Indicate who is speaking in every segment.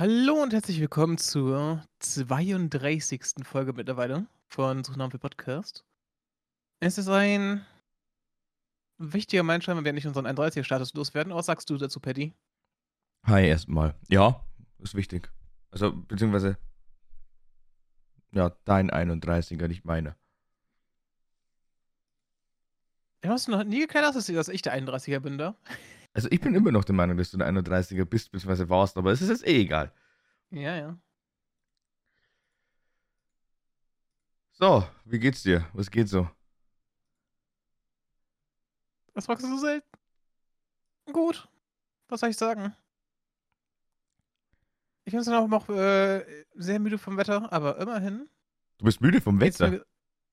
Speaker 1: Hallo und herzlich willkommen zur 32. Folge mittlerweile von Suchnamen für Podcast. Es ist ein wichtiger Meilenstein, wenn wir nicht unseren 31er-Status loswerden. Was sagst du dazu, Paddy?
Speaker 2: Hi, erstmal. Ja, ist wichtig. Also, beziehungsweise, ja, dein 31er, nicht meine.
Speaker 1: Du hast noch nie geklärt, dass ich der 31er bin, da?
Speaker 2: Also, ich bin immer noch der Meinung, dass du der 31er bist, beziehungsweise warst, aber es ist jetzt eh egal.
Speaker 1: Ja, ja.
Speaker 2: So, wie geht's dir? Was geht so?
Speaker 1: Was magst du so selten? Gut. Was soll ich sagen? Ich bin dann auch noch äh, sehr müde vom Wetter, aber immerhin.
Speaker 2: Du bist müde vom Wetter?
Speaker 1: Geht's mir,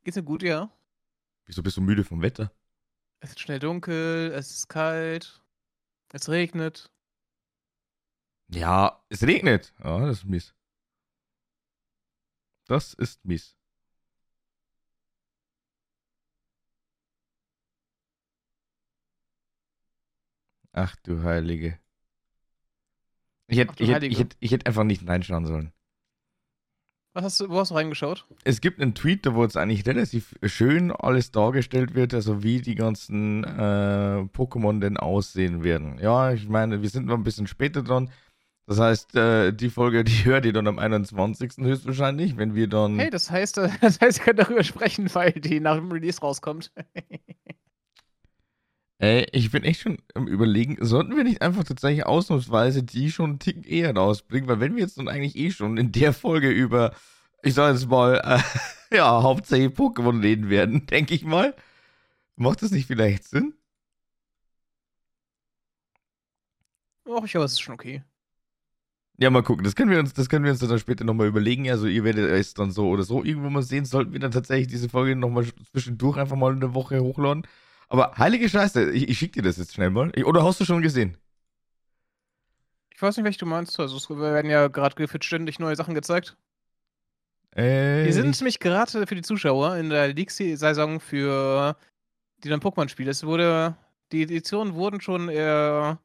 Speaker 1: geht's mir gut, ja.
Speaker 2: Wieso bist du müde vom Wetter?
Speaker 1: Es ist schnell dunkel, es ist kalt, es regnet.
Speaker 2: Ja, es regnet. Ja, das ist mies. Das ist mies. Ach du Heilige. Ich hätte, ich, hätte, ich, hätte, ich hätte einfach nicht reinschauen sollen.
Speaker 1: Was hast du, wo hast du reingeschaut?
Speaker 2: Es gibt einen Tweet, wo es eigentlich relativ schön alles dargestellt wird, also wie die ganzen äh, Pokémon denn aussehen werden. Ja, ich meine, wir sind noch ein bisschen später dran. Das heißt, äh, die Folge, die hört ihr dann am 21. höchstwahrscheinlich, wenn wir dann.
Speaker 1: Hey, das heißt, äh, das heißt, ihr könnt darüber sprechen, weil die nach dem Release rauskommt.
Speaker 2: Ey, ich bin echt schon am überlegen, sollten wir nicht einfach tatsächlich ausnahmsweise die schon einen Tick eher rausbringen? Weil wenn wir jetzt nun eigentlich eh schon in der Folge über, ich sag jetzt mal, äh, ja, hauptsächlich Pokémon reden werden, denke ich mal, macht das nicht vielleicht Sinn?
Speaker 1: Och, ich glaube, es ist schon okay.
Speaker 2: Ja, mal gucken. Das können wir uns, das können wir uns dann später nochmal überlegen. Also ihr werdet es dann so oder so irgendwo mal sehen. Sollten wir dann tatsächlich diese Folge nochmal zwischendurch einfach mal eine Woche hochladen. Aber heilige Scheiße, ich, ich schicke dir das jetzt schnell mal. Ich, oder hast du schon gesehen?
Speaker 1: Ich weiß nicht, welche du meinst. Also es werden ja gerade gefühlt ständig neue Sachen gezeigt.
Speaker 2: Äh,
Speaker 1: Wir sind nämlich gerade für die Zuschauer in der League-Saison für die dann Pokémon-Spiele. Es wurde, die Editionen wurden schon äh,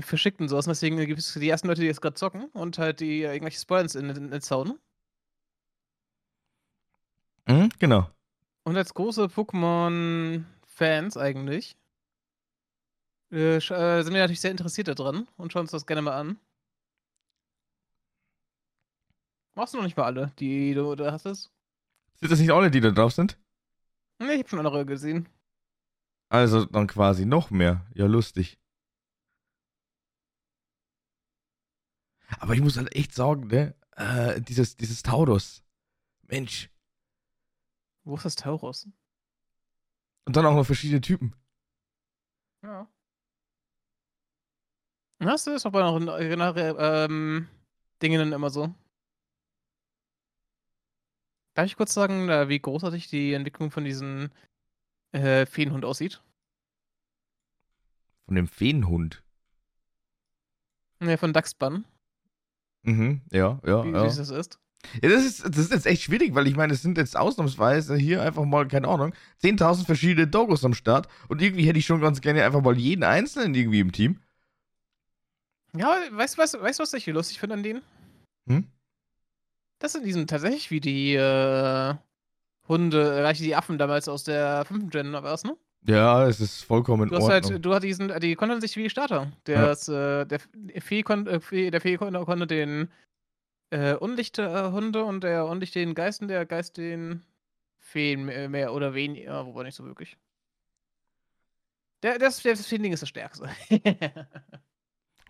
Speaker 1: verschickt und sowas. Deswegen gibt es die ersten Leute, die jetzt gerade zocken und halt die irgendwelche Spoilers in den hauen.
Speaker 2: Mhm, genau.
Speaker 1: Und als große Pokémon-Fans eigentlich äh, äh, sind wir natürlich sehr interessiert daran und schauen uns das gerne mal an. Machst du noch nicht mal alle, die du da hast es?
Speaker 2: Sind das nicht alle, die da drauf sind?
Speaker 1: Ne, ich hab schon andere gesehen.
Speaker 2: Also dann quasi noch mehr. Ja, lustig. Aber ich muss halt echt sagen, ne? Äh, dieses, dieses Taurus. Mensch.
Speaker 1: Wo ist das Taurus?
Speaker 2: Und dann auch noch verschiedene Typen.
Speaker 1: Ja. Hast du das auch bei noch ähm, Dingen immer so? Darf ich kurz sagen, äh, wie großartig die Entwicklung von diesem äh, Feenhund aussieht?
Speaker 2: Von dem Feenhund?
Speaker 1: Ne, von Dachsbann.
Speaker 2: Mhm, ja, ja.
Speaker 1: Wie
Speaker 2: ja.
Speaker 1: süß das ist.
Speaker 2: Ja, das ist, das ist jetzt echt schwierig, weil ich meine, es sind jetzt ausnahmsweise hier einfach mal, keine Ahnung, 10.000 verschiedene Doggos am Start und irgendwie hätte ich schon ganz gerne einfach mal jeden einzelnen irgendwie im Team.
Speaker 1: Ja, weißt du, weißt, weißt, was ich hier lustig finde an denen?
Speaker 2: Hm?
Speaker 1: Das sind diesen tatsächlich wie die äh, Hunde, äh, die Affen damals aus der fünften Gen war es, ne?
Speaker 2: Ja, es ist vollkommen
Speaker 1: du
Speaker 2: in
Speaker 1: hast
Speaker 2: Ordnung.
Speaker 1: halt, du hast diesen, die konnten sich wie Starter. Der, ja. äh, der Fee, kon, äh, Fee, der Fee konnte, konnte den äh, Unlichthunde und der Unlicht den Geisten, der Geist den Feen mehr oder weniger, wobei nicht so wirklich. Der, das, das Feending ist das Stärkste.
Speaker 2: ich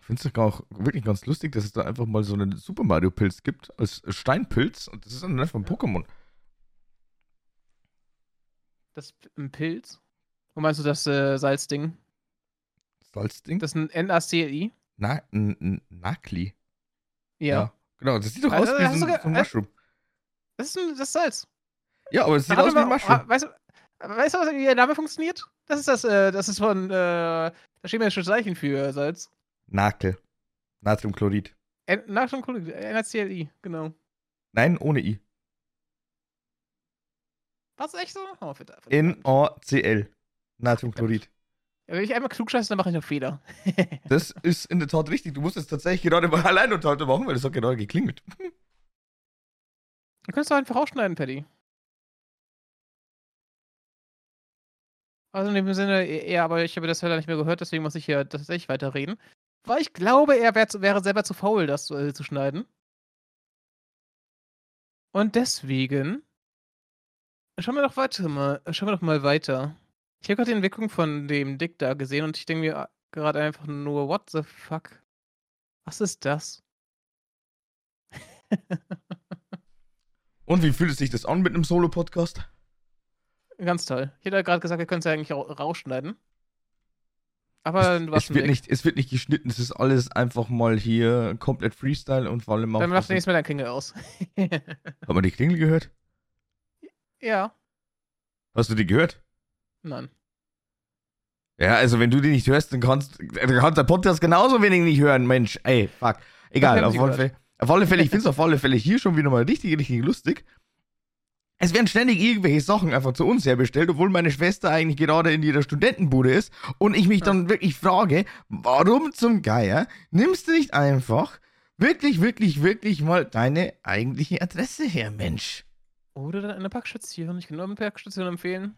Speaker 2: finde es auch wirklich ganz lustig, dass es da einfach mal so einen Super Mario Pilz gibt als Steinpilz und das ist dann einfach ein Pokémon.
Speaker 1: Das ein Pilz? Wo meinst du das äh, Salzding?
Speaker 2: Salzding?
Speaker 1: Das ist ein NACLI?
Speaker 2: Na, ein Nakli.
Speaker 1: Ja. ja.
Speaker 2: Genau, das sieht doch also, aus wie so ein, so ein Mushroom.
Speaker 1: Das ist, ein, das ist Salz.
Speaker 2: Ja, aber es sieht aus wie ein Mushroom.
Speaker 1: Weißt du, weißt du, wie der Name funktioniert? Das ist das, äh, das ist von, äh, das chemische Zeichen für Salz.
Speaker 2: Nakel. Natriumchlorid.
Speaker 1: N Natriumchlorid, NaClI, genau.
Speaker 2: Nein, ohne I.
Speaker 1: Was, echt so? Oh,
Speaker 2: NaCl. Natriumchlorid.
Speaker 1: Wenn ich einmal klug scheiße, dann mache ich noch Fehler.
Speaker 2: Das ist in der Tat richtig. Du musst es tatsächlich gerade mal allein unterhalten machen, weil das hat gerade geklingelt.
Speaker 1: Du könntest doch einfach rausschneiden, Paddy. Also in dem Sinne, ja, aber ich habe das leider nicht mehr gehört, deswegen muss ich hier tatsächlich weiterreden. Weil ich glaube, er wär, wäre selber zu faul, das zu, äh, zu schneiden. Und deswegen schauen wir doch weiter mal, schauen wir doch mal weiter. Ich habe gerade die Entwicklung von dem Dick da gesehen und ich denke mir gerade einfach nur, what the fuck? Was ist das?
Speaker 2: Und wie fühlt es sich das an mit einem Solo-Podcast?
Speaker 1: Ganz toll. Ich hätte gerade gesagt, wir können es ja eigentlich rausschneiden. Aber
Speaker 2: es, es wird, nicht, es wird nicht geschnitten, es ist alles einfach mal hier komplett Freestyle und vor allem
Speaker 1: auch. Dann mach nächstes Mal dein Klingel aus.
Speaker 2: Hat man die Klingel gehört?
Speaker 1: Ja.
Speaker 2: Hast du die gehört?
Speaker 1: Nein.
Speaker 2: Ja, also wenn du die nicht hörst, dann kannst, kannst der Podcast genauso wenig nicht hören, Mensch. Ey, fuck. Egal, auf alle, Fälle, auf alle Fälle, ich finde es auf alle Fälle hier schon wieder mal richtig, richtig lustig. Es werden ständig irgendwelche Sachen einfach zu uns herbestellt, obwohl meine Schwester eigentlich gerade in ihrer Studentenbude ist und ich mich dann wirklich frage, warum zum Geier nimmst du nicht einfach wirklich, wirklich, wirklich mal deine eigentliche Adresse her, Mensch?
Speaker 1: Oder dann eine Packstation. Ich kann nur eine Packstation empfehlen.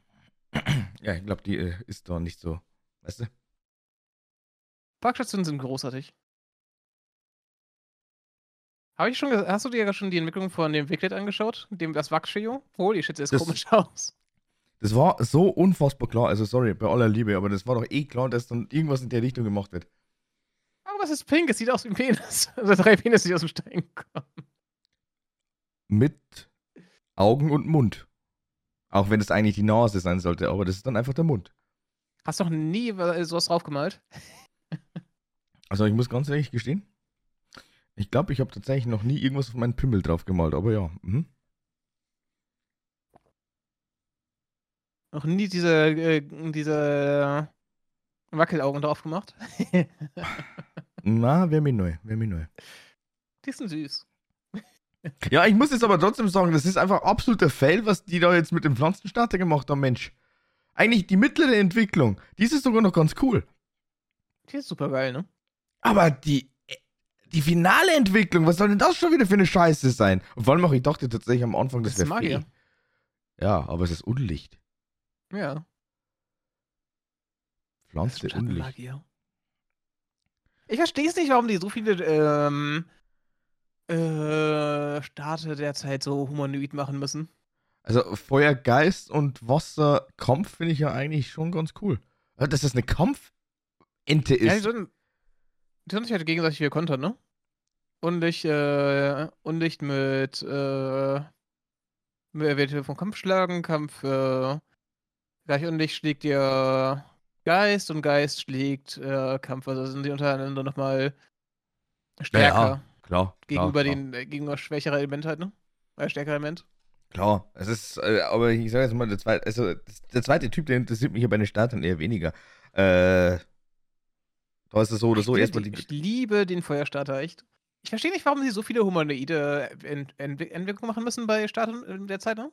Speaker 2: Ja, ich glaube, die äh, ist doch nicht so, weißt du?
Speaker 1: Parkstationen sind großartig. Habe ich schon, hast du dir ja schon die Entwicklung von dem Wicklet angeschaut? Dem das Wachschiо? Holy shit, das sieht komisch aus.
Speaker 2: Das war so unfassbar klar. Also, sorry, bei aller Liebe, aber das war doch eh klar, dass dann irgendwas in der Richtung gemacht wird.
Speaker 1: Aber was ist pink? Es sieht aus wie ein Penis. Also drei Penis, die aus dem Stein kommen.
Speaker 2: Mit Augen und Mund. Auch wenn es eigentlich die Nase sein sollte, aber das ist dann einfach der Mund.
Speaker 1: Hast du noch nie sowas draufgemalt?
Speaker 2: also, ich muss ganz ehrlich gestehen, ich glaube, ich habe tatsächlich noch nie irgendwas auf meinen Pimmel drauf gemalt, aber ja. Mhm.
Speaker 1: Noch nie diese, äh, diese Wackelaugen drauf gemacht?
Speaker 2: Na, wäre mir neu, wäre mir neu.
Speaker 1: Die sind süß.
Speaker 2: Ja, ich muss jetzt aber trotzdem sagen, das ist einfach absoluter Fail, was die da jetzt mit dem Pflanzenstarter gemacht haben, Mensch. Eigentlich die mittlere Entwicklung, die ist sogar noch ganz cool.
Speaker 1: Die ist super geil, ne?
Speaker 2: Aber die die finale Entwicklung, was soll denn das schon wieder für eine Scheiße sein? Und vor allem auch, ich dachte tatsächlich am Anfang, das, das wäre Magier. Ja, aber es ist Unlicht.
Speaker 1: Ja.
Speaker 2: Pflanze Unlicht. Magier.
Speaker 1: Ich verstehe es nicht, warum die so viele ähm, äh, Starte derzeit so humanoid machen müssen.
Speaker 2: Also Feuer, Geist und Wasser, Kampf finde ich ja eigentlich schon ganz cool. Dass das eine Kampfente ist. Ja, die
Speaker 1: sollen, die sollen sich halt gegenseitig wieder kontern, ne? Unlicht, äh, Unlicht mit, äh, wird vom Kampf schlagen, Kampf, äh, gleich Unlicht schlägt dir Geist und Geist schlägt äh, Kampf. Also sind die untereinander nochmal stärker. Ja, ja,
Speaker 2: klar.
Speaker 1: Gegenüber
Speaker 2: klar.
Speaker 1: den, äh, gegenüber schwächerer Element halt, ne? Äh, stärkerer Element.
Speaker 2: Klar, es ist, äh, aber ich sage jetzt mal, der zweite, also, der zweite Typ, der interessiert mich ja bei den Startern eher weniger. Äh, da ist es so oder so erstmal
Speaker 1: die. Ich liebe den Feuerstarter, echt. Ich verstehe nicht, warum sie so viele humanoide Ent Ent Entwicklungen machen müssen bei Startern in der Zeit, ne?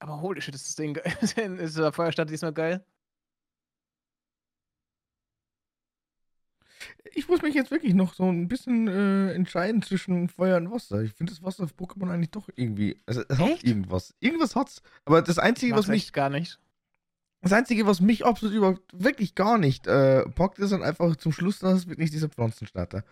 Speaker 1: Aber holy shit, ist das Ding geil. ist der Feuerstarter diesmal geil?
Speaker 2: Ich muss mich jetzt wirklich noch so ein bisschen äh, entscheiden zwischen Feuer und Wasser. Ich finde das Wasser auf Pokémon eigentlich doch irgendwie. Also es hat irgendwas. Irgendwas hat's. Aber das Einzige, was mich.
Speaker 1: gar nicht.
Speaker 2: Das Einzige, was mich absolut überhaupt wirklich gar nicht äh, packt, ist dann einfach zum Schluss, dass es wirklich dieser Pflanzenstarter.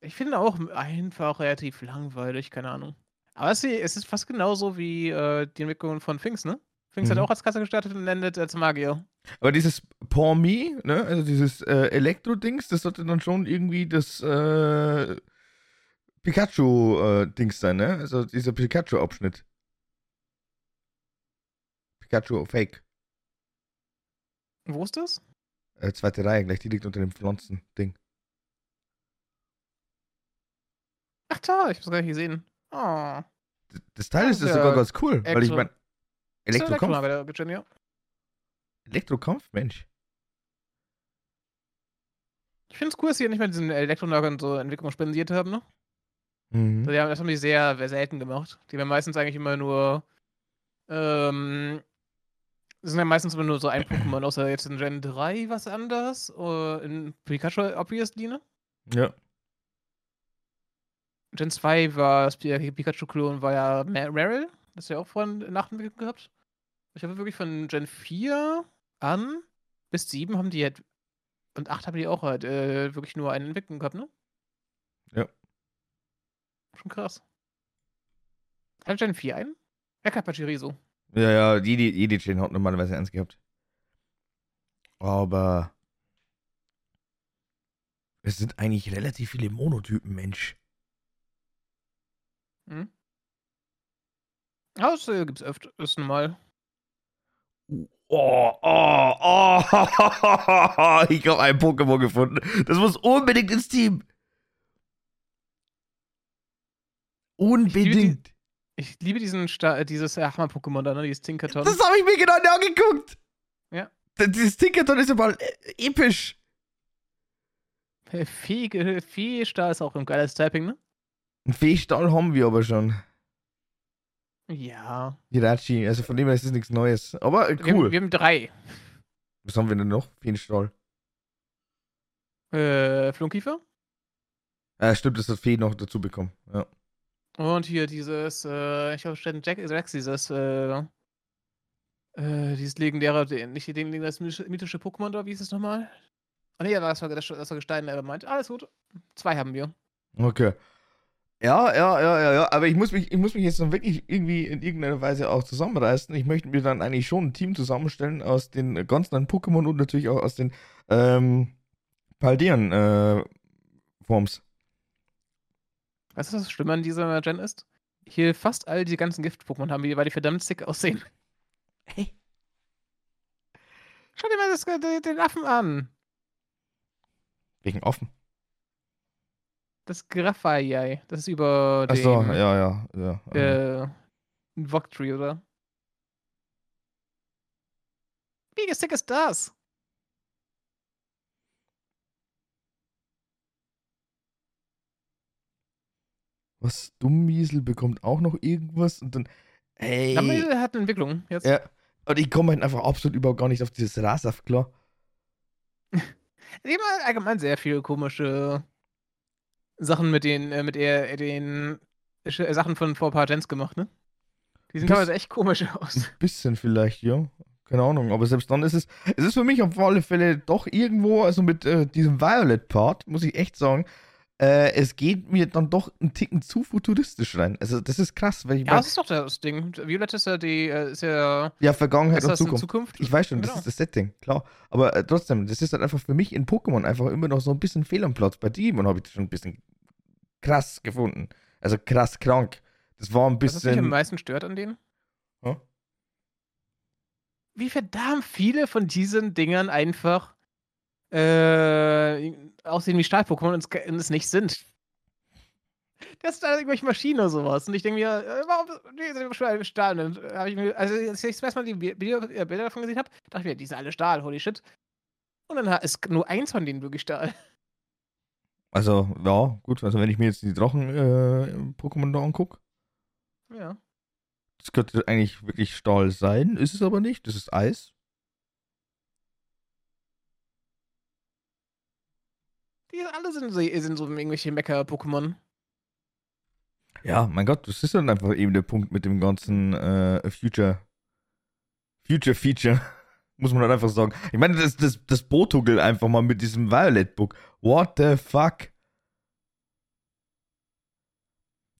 Speaker 1: Ich finde auch einfach relativ langweilig, keine Ahnung. Aber es ist fast genauso wie äh, die Entwicklung von Finks, ne? Finks mhm. hat auch als Kasse gestartet und endet als Magier.
Speaker 2: Aber dieses Pawn Me, ne, also dieses äh, Elektro-Dings, das sollte dann schon irgendwie das äh, Pikachu-Dings äh, sein, ne? Also dieser Pikachu-Abschnitt. Pikachu Fake.
Speaker 1: Wo ist das?
Speaker 2: Äh, zweite Reihe, gleich die liegt unter dem Pflanzen-Ding.
Speaker 1: Ach da, ich hab's gar nicht gesehen. Oh.
Speaker 2: Das Teil ja, ist, ist sogar ganz cool, weil ich mein. Elektrokampf.
Speaker 1: Elektro ja.
Speaker 2: Elektrokampf, Mensch.
Speaker 1: Ich finde es cool, dass sie ja nicht mehr diesen Elektronagern so Entwicklung spendiert haben, ne? Mhm. Das, haben, das haben die sehr, sehr selten gemacht. Die haben meistens eigentlich immer nur ähm, Es sind ja meistens immer nur so ein Pokémon, außer jetzt in Gen 3 was anderes. Oder in Pikachu obviously, ne?
Speaker 2: Ja.
Speaker 1: Gen 2 war das Pi- Pikachu-Klon, war ja Meryl. Das ist ja auch vorhin nachentwickelt gehabt. Ich habe wirklich von Gen 4 an bis 7 haben die halt. Und 8 haben die auch halt äh, wirklich nur eine Entwicklung gehabt, ne?
Speaker 2: Ja.
Speaker 1: Schon krass. Hat Gen 4 einen? Ja, Kapachiriso.
Speaker 2: Ja, ja, jede, jede Chain hat normalerweise eins gehabt. Aber es sind eigentlich relativ viele Monotypen, Mensch.
Speaker 1: Hm? Ja, das äh, gibt's öfter. Ist normal.
Speaker 2: Oh, oh, oh. Ich habe ein Pokémon gefunden. Das muss unbedingt ins Team. Unbedingt.
Speaker 1: Ich liebe diesen Sta äh, dieses äh, Hammer-Pokémon da, ne? Dieses Tinkerton.
Speaker 2: Das habe ich mir genau angeguckt.
Speaker 1: Ja.
Speaker 2: Das- Dieses Tinkerton ist mal äh, episch.
Speaker 1: Fee, Fee-Star ist auch ein geiles Typing, ne?
Speaker 2: Einen Feestahl haben wir aber schon.
Speaker 1: Ja.
Speaker 2: Hirachi, also von dem her ist es nichts Neues. Aber äh,
Speaker 1: Wir,
Speaker 2: cool.
Speaker 1: haben, wir haben drei.
Speaker 2: Was haben wir denn noch? Feenstahl.
Speaker 1: Äh, Flunkiefer.
Speaker 2: Ja, stimmt, das hat Fee noch dazu bekommen. Ja.
Speaker 1: Und hier dieses, äh, ich glaube, steht Jack Rex, dieses, äh, äh, dieses legendäre, nicht den, das mythische Pokémon, oder wie hieß es nochmal? Ah, nee, das war, das war Gestein, er meint, alles gut. Zwei haben wir.
Speaker 2: Okay. Ja, ja, ja, ja, ja. Aber ich muss mich, ich muss mich jetzt dann wirklich irgendwie in irgendeiner Weise auch zusammenreißen. Ich möchte mir dann eigentlich schon ein Team zusammenstellen aus den ganz neuen Pokémon und natürlich auch aus den ähm, Paldean äh, Forms.
Speaker 1: Weißt du, was das Schlimme an dieser Gen ist? Hier fast all die ganzen Gift-Pokémon haben wir, weil die verdammt sick aussehen.
Speaker 2: Hey.
Speaker 1: Schau dir mal das, den, den Affen an.
Speaker 2: Wegen offen.
Speaker 1: Das Graphai, das ist über den,
Speaker 2: Achso, ja, ja, ja.
Speaker 1: äh, ein Voctree, oder? Wie sick ist das?
Speaker 2: Was Dummwiesel bekommt auch noch irgendwas und dann. Ey.
Speaker 1: Lamel hat eine Entwicklung jetzt.
Speaker 2: Ja. Und ich komme halt einfach absolut überhaupt gar nicht auf dieses Rasaf klar.
Speaker 1: Die haben allgemein sehr viele komische Sachen mit den, äh, mit eher den äh, Sachen von vor paar Gens gemacht, ne? Die sehen teilweise echt komisch aus.
Speaker 2: Ein bisschen vielleicht, ja. Keine Ahnung. Aber selbst dann ist es. Es ist für mich auf alle Fälle doch irgendwo, also mit äh, diesem Violet-Part, muss ich echt sagen, äh, es geht mir dann doch einen Ticken zu futuristisch rein. Also, das ist krass, weil ich
Speaker 1: Ja,
Speaker 2: mein,
Speaker 1: das ist doch das Ding. Violett ist ja die, äh, ist ja.
Speaker 2: ja, Vergangenheit und Zukunft.
Speaker 1: Zukunft?
Speaker 2: Ich weiß schon, das
Speaker 1: Genau.
Speaker 2: ist das Setting, klar. Aber äh, trotzdem, das ist halt einfach für mich in Pokémon einfach immer noch so ein bisschen fehl am Platz. Bei Digimon habe ich das schon ein bisschen krass gefunden. Also krass krank. Das war ein
Speaker 1: Was mich am
Speaker 2: bisschen.
Speaker 1: meisten stört an denen?
Speaker 2: Ja?
Speaker 1: Wie verdammt viele von diesen Dingern einfach äh, aussehen wie Stahl-Pokémon und es nicht sind. Das ist da irgendwelche Maschinen oder sowas. Und ich denke mir, äh, warum die sind Stahl? Stahl? Und dann ich mir, also als ich das erste Mal die Vi- Video, äh, Bilder davon gesehen habe, dachte ich mir, die sind alle Stahl, holy shit. Und dann ist nur eins von denen wirklich Stahl.
Speaker 2: Also, ja, gut. Also, wenn ich mir jetzt die Drachen-Pokémon da angucke,
Speaker 1: Ja.
Speaker 2: das könnte eigentlich wirklich Stahl sein. Ist es aber nicht. Das ist Eis.
Speaker 1: Die alle sind so, sind so irgendwelche Mecha-Pokémon.
Speaker 2: Ja, mein Gott, das ist dann einfach eben der Punkt mit dem ganzen äh, Future. Future Feature. Muss man halt einfach sagen. Ich meine, das, das, das Botugel einfach mal mit diesem Violet Book. What the fuck?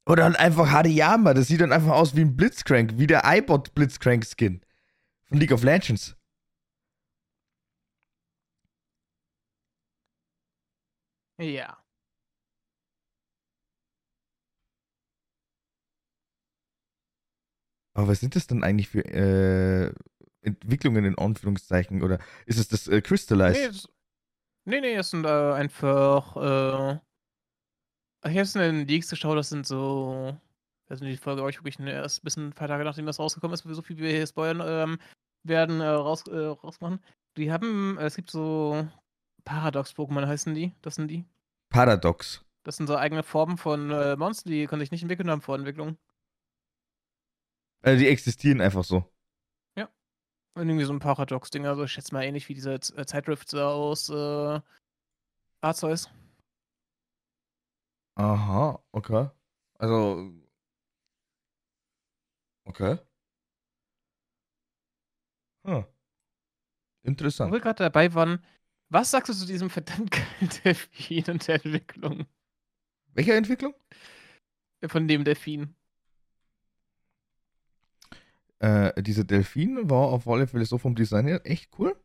Speaker 2: Oder halt einfach Hariyama. Das sieht dann einfach aus wie ein Blitzcrank. Wie der iBot Blitzcrank Skin. Von League of Legends.
Speaker 1: Ja.
Speaker 2: Aber was sind das denn eigentlich für äh, Entwicklungen in Anführungszeichen? Oder ist es das äh,
Speaker 1: Nee,
Speaker 2: Crystallized?
Speaker 1: das, nee, nee, das sind äh, einfach. Äh, ich habe es in den Leaks geschaut, das sind so. Also die Folge euch wirklich ne, erst ein bisschen ein paar Tage nachdem das rausgekommen ist, so viel wie wir hier spoilern ähm, werden, äh, raus, äh, rausmachen. Die haben, es gibt so Paradox-Pokémon heißen die. Das sind die.
Speaker 2: Paradox.
Speaker 1: Das sind so eigene Formen von äh, Monstern, die können sich nicht entwickeln haben vor Entwicklung.
Speaker 2: Äh, die existieren einfach so.
Speaker 1: Und irgendwie so ein Paradox-Ding, also ich schätze mal ähnlich wie diese Z äh, Zeitrifts aus äh, Arceus.
Speaker 2: Aha, okay. Also. Okay. Hm.
Speaker 1: Wo
Speaker 2: Interessant.
Speaker 1: wir gerade dabei waren, was sagst du zu diesem verdammt geilen Delfin und der Entwicklung
Speaker 2: Welche Entwicklung?
Speaker 1: von dem Delfin?
Speaker 2: Äh, dieser Delfin war auf alle Fälle so vom Design her echt cool.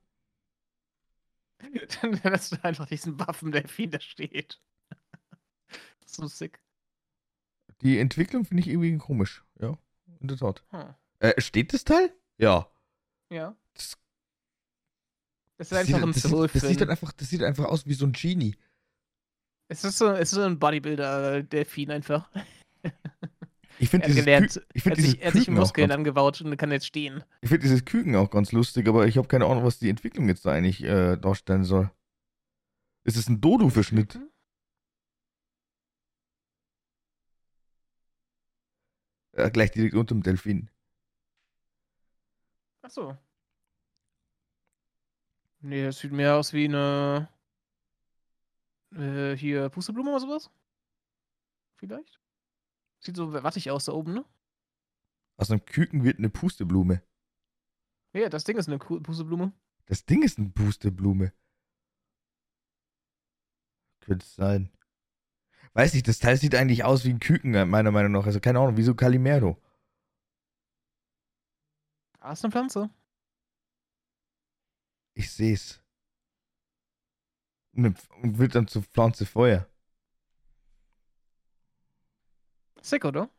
Speaker 1: Dann hast du einfach diesen Waffen-Delfin, der steht. so sick.
Speaker 2: Die Entwicklung finde ich irgendwie komisch. Ja, in der Tat.
Speaker 1: Hm.
Speaker 2: Äh, steht das Teil? Ja.
Speaker 1: Ja.
Speaker 2: Das,
Speaker 1: Es ist einfach
Speaker 2: sieht,
Speaker 1: ein
Speaker 2: das, sieht, das, sieht
Speaker 1: Soul-Film.
Speaker 2: dann einfach, das sieht einfach aus wie so ein Genie.
Speaker 1: Es ist so, es ist so ein Bodybuilder-Delfin einfach.
Speaker 2: Ich finde dieses,
Speaker 1: gelernt,
Speaker 2: ich
Speaker 1: er
Speaker 2: find
Speaker 1: hat
Speaker 2: dieses,
Speaker 1: sich, er hat sich
Speaker 2: Küken
Speaker 1: Muskeln
Speaker 2: ganz,
Speaker 1: angebaut und kann jetzt stehen.
Speaker 2: ich find dieses Küken auch ganz lustig, aber ich habe keine Ahnung, was die Entwicklung jetzt da eigentlich äh, darstellen soll. Ist es ein Dodo-Verschnitt? Äh, gleich direkt unter dem Delfin.
Speaker 1: Achso. Nee, das sieht mehr aus wie eine. Äh, hier Pusteblume oder sowas? Vielleicht? Sieht so wattig aus da oben, ne?
Speaker 2: Aus einem Küken wird eine Pusteblume.
Speaker 1: Ja, das Ding ist eine Pusteblume.
Speaker 2: Das Ding ist eine Pusteblume. Könnte es sein. Weiß nicht, das Teil sieht eigentlich aus wie ein Küken, äh, meiner Meinung nach. Also keine Ahnung, wie so Calimero.
Speaker 1: Ah, ist eine Pflanze.
Speaker 2: Ich seh's. Und und wird dann zur Pflanze Feuer.
Speaker 1: Sick, oder?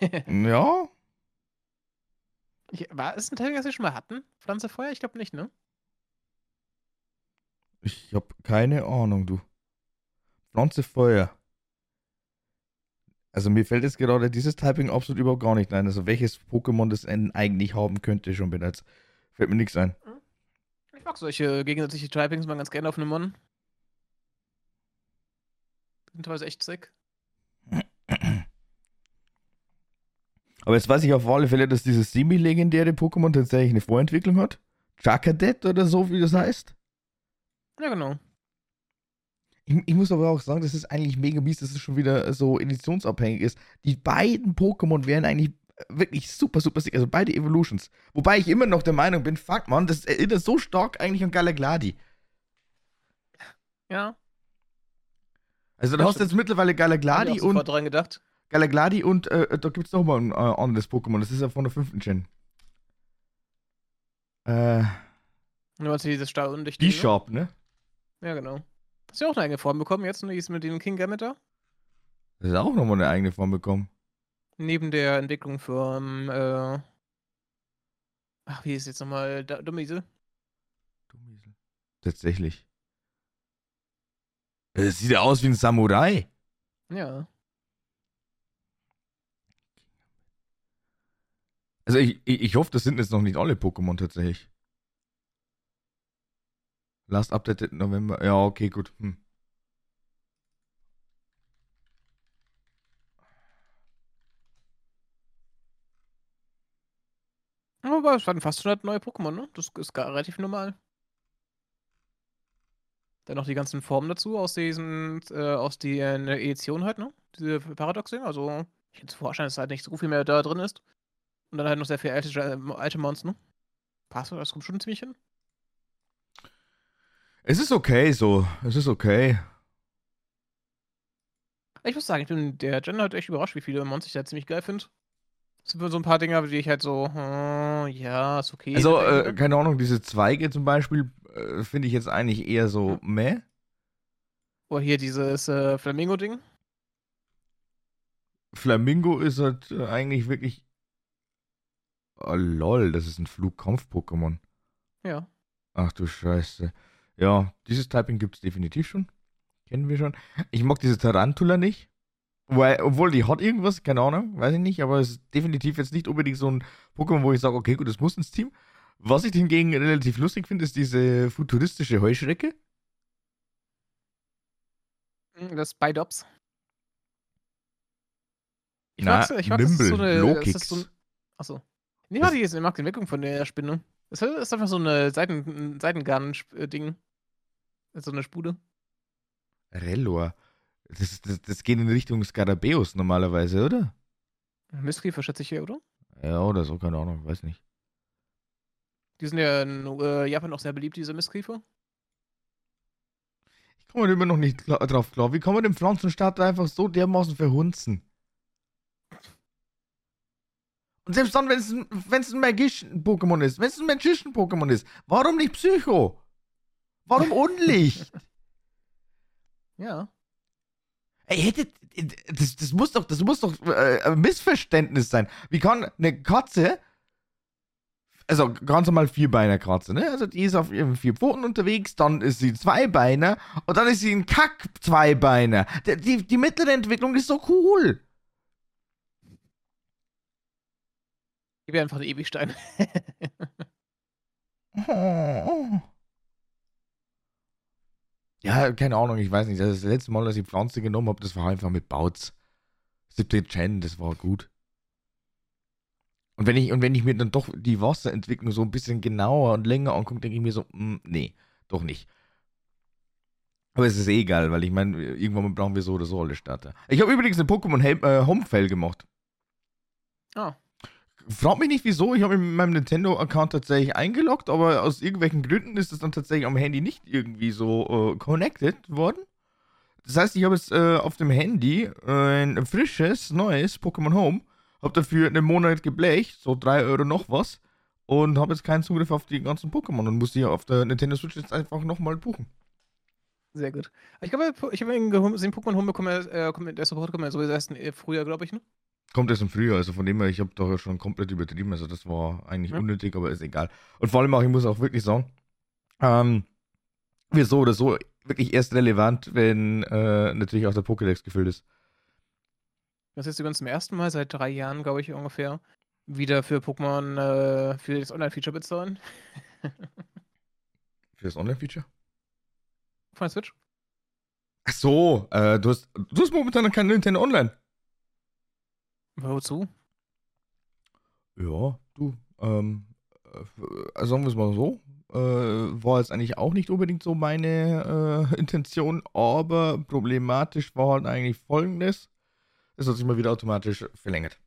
Speaker 2: Ja,
Speaker 1: Ich, war es ein Teil, das wir schon mal hatten? Pflanze Feuer? Ich glaube nicht, ne?
Speaker 2: ich hab keine Ahnung, du. Pflanze Feuer. Also mir fällt jetzt gerade dieses Typing absolut überhaupt gar nicht ein. Also welches Pokémon das eigentlich haben könnte schon bereits. Fällt mir nichts ein.
Speaker 1: Ich mag solche gegensätzliche Typings mal ganz gerne auf einem Mon. Sind teilweise echt sick.
Speaker 2: Aber jetzt weiß ich auf alle Fälle, dass dieses semi-legendäre Pokémon tatsächlich eine Vorentwicklung hat. Chakadet oder so, wie das heißt.
Speaker 1: Ja, genau.
Speaker 2: Ich, ich muss aber auch sagen, das ist eigentlich mega mies, dass es schon wieder so editionsabhängig ist. Die beiden Pokémon wären eigentlich wirklich super, super sick. Also beide Evolutions. Wobei ich immer noch der Meinung bin, fuck man, das erinnert so stark eigentlich an Galagladi.
Speaker 1: Ja.
Speaker 2: Also da hast du jetzt mittlerweile
Speaker 1: ich
Speaker 2: Galagladi und
Speaker 1: dran gedacht.
Speaker 2: Galagladi und äh, da gibt es nochmal ein äh, anderes Pokémon. Das ist ja von der fünften Gen. Äh,
Speaker 1: Du meinst dieses Stahl undicht.
Speaker 2: die Shop, ne?
Speaker 1: Ja, genau. Hast du ja auch eine eigene Form bekommen jetzt, ne? Die ist mit dem King Gameter.
Speaker 2: Das ist auch nochmal eine eigene Form bekommen.
Speaker 1: Neben der Entwicklung für, äh. Ach, wie ist jetzt nochmal? Dummiesel?
Speaker 2: Dummiesel. Tatsächlich. Das sieht ja aus wie ein Samurai.
Speaker 1: Ja.
Speaker 2: Also ich, ich, ich hoffe, das sind jetzt noch nicht alle Pokémon tatsächlich. Last updated November. Ja, okay, gut. Hm.
Speaker 1: Aber es waren fast 100 neue Pokémon, ne? Das ist gar relativ normal. Dann noch die ganzen Formen dazu aus diesen, äh, aus den Editionen halt, ne? Diese Paradoxing. Also, ich mir vorstellen, dass halt nicht so viel mehr da drin ist. Und dann halt noch sehr viel alte, äh, alte Monster, ne? Passt, das kommt schon ziemlich hin.
Speaker 2: Es ist okay so. Es ist okay.
Speaker 1: Ich muss sagen, ich bin der Gen halt echt überrascht, wie viele Monster ich da ziemlich geil finde. Sind so ein paar Dinger, die ich halt so, hm, ja, ist okay.
Speaker 2: Also, äh, keine Ahnung, diese Zweige zum Beispiel äh, finde ich jetzt eigentlich eher so meh.
Speaker 1: Oder hier dieses äh, Flamingo-Ding.
Speaker 2: Flamingo ist halt äh, eigentlich wirklich. Oh, lol, das ist ein Flugkampf-Pokémon.
Speaker 1: Ja.
Speaker 2: Ach du Scheiße. Ja, dieses Typing gibt es definitiv schon. Kennen wir schon. Ich mag diese Tarantula nicht. Weil, obwohl die hat irgendwas, keine Ahnung, weiß ich nicht, aber es ist definitiv jetzt nicht unbedingt so ein Pokémon, wo ich sage, okay, gut, das muss ins Team. Was ich hingegen relativ lustig finde, ist diese futuristische Heuschrecke.
Speaker 1: Hm, Das Bidops. Ich
Speaker 2: Na,
Speaker 1: mag's, ich mag, das ist so
Speaker 2: Nimble,
Speaker 1: eine.
Speaker 2: Lokix.
Speaker 1: Das ist so ein, achso. Nee,
Speaker 2: Das-
Speaker 1: warte, ich mag die Entwicklung von der Spinne. Es ist einfach so eine Seiten, Seitengarn-Ding. So eine Spude.
Speaker 2: Rellor. Das, das, das geht in Richtung Skarabäus normalerweise, oder?
Speaker 1: Mistkäfer schätze ich hier, oder?
Speaker 2: Ja, oder so, keine Ahnung, weiß nicht.
Speaker 1: Die sind ja in äh, Japan auch sehr beliebt, diese Mistkäfer.
Speaker 2: Ich komme immer noch nicht klar, drauf klar. Wie kann man den Pflanzenstaat einfach so dermaßen verhunzen? Und selbst dann, wenn es ein, ein Magician-Pokémon ist, wenn es ein Magician-Pokémon ist, warum nicht Psycho? Warum Unlicht?
Speaker 1: ja.
Speaker 2: Ey, hätte, das, das muss doch, das muss doch äh, ein Missverständnis sein. Wie kann eine Katze, also ganz normal Vierbeiner-Katze, ne? Also die ist auf ihren vier Pfoten unterwegs, dann ist sie Zweibeiner und dann ist sie ein Kack-Zweibeiner. Die, die, die mittlere Entwicklung ist so cool.
Speaker 1: Gib mir einfach den Ewigstein.
Speaker 2: oh. Ja, keine Ahnung, ich weiß nicht. Das, letzte Mal, dass ich Pflanze genommen habe, das war einfach mit Bautz. 17 Gen, das war gut. Und wenn ich, und wenn ich mir dann doch die Wasserentwicklung so ein bisschen genauer und länger angucke, denke ich mir so, mh, hm, nee, doch nicht. Aber es ist eh egal, weil ich meine, irgendwann brauchen wir so oder so alle Starter. Ich habe übrigens eine Pokémon äh, Homefell gemacht.
Speaker 1: Ah.
Speaker 2: Frag mich nicht wieso, ich habe in meinem Nintendo-Account tatsächlich eingeloggt, aber aus irgendwelchen Gründen ist es dann tatsächlich am Handy nicht irgendwie so äh, connected worden. Das heißt, ich habe jetzt äh, auf dem Handy äh, ein frisches, neues Pokémon Home, habe dafür einen Monat geblecht, so 3 Euro noch was, und habe jetzt keinen Zugriff auf die ganzen Pokémon und muss die auf der Nintendo Switch jetzt einfach nochmal buchen.
Speaker 1: Sehr gut. Ich glaube, ich habe den Pokémon Home bekommen, äh, der Support kommt ja so erst früher, glaube ich, ne?
Speaker 2: Kommt erst im Frühjahr, also von dem her, ich habe doch schon komplett übertrieben, also das war eigentlich ja. unnötig, aber ist egal. Und vor allem auch, ich muss auch wirklich sagen, ähm, wir so oder so wirklich erst relevant, wenn äh, natürlich auch der Pokédex gefüllt ist.
Speaker 1: Das ist übrigens zum ersten Mal seit drei Jahren, glaube ich, ungefähr, wieder für Pokémon äh, für das Online-Feature bezahlen.
Speaker 2: für das Online-Feature?
Speaker 1: Von der Switch.
Speaker 2: Ach so, äh, du, hast, du hast momentan kein Nintendo Online.
Speaker 1: Wozu?
Speaker 2: Ja, du, ähm, äh, sagen wir es mal so, äh, war jetzt eigentlich auch nicht unbedingt so meine äh, Intention, aber problematisch war halt eigentlich folgendes. Es hat sich mal wieder automatisch verlängert.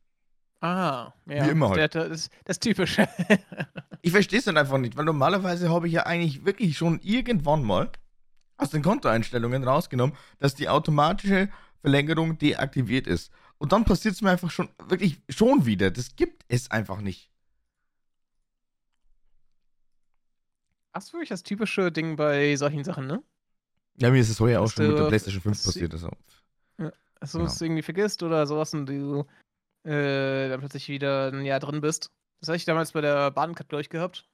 Speaker 1: Ah, ja.
Speaker 2: Wie immer halt.
Speaker 1: Das, das, das Typische.
Speaker 2: ich verstehe es dann einfach nicht, weil normalerweise habe ich ja eigentlich wirklich schon irgendwann mal aus den Kontoeinstellungen rausgenommen, dass die automatische Verlängerung deaktiviert ist. Und dann passiert es mir einfach schon, wirklich schon wieder. Das gibt es einfach nicht.
Speaker 1: Das ist wirklich das typische Ding bei solchen Sachen, ne?
Speaker 2: Ja, mir ist es vorher auch schon mit der PlayStation 5 passiert. Also.
Speaker 1: Ja, dass du genau. es irgendwie vergisst oder sowas und du äh, dann plötzlich wieder ein Jahr drin bist. Das hatte ich damals bei der Bahncard, glaube ich, gehabt.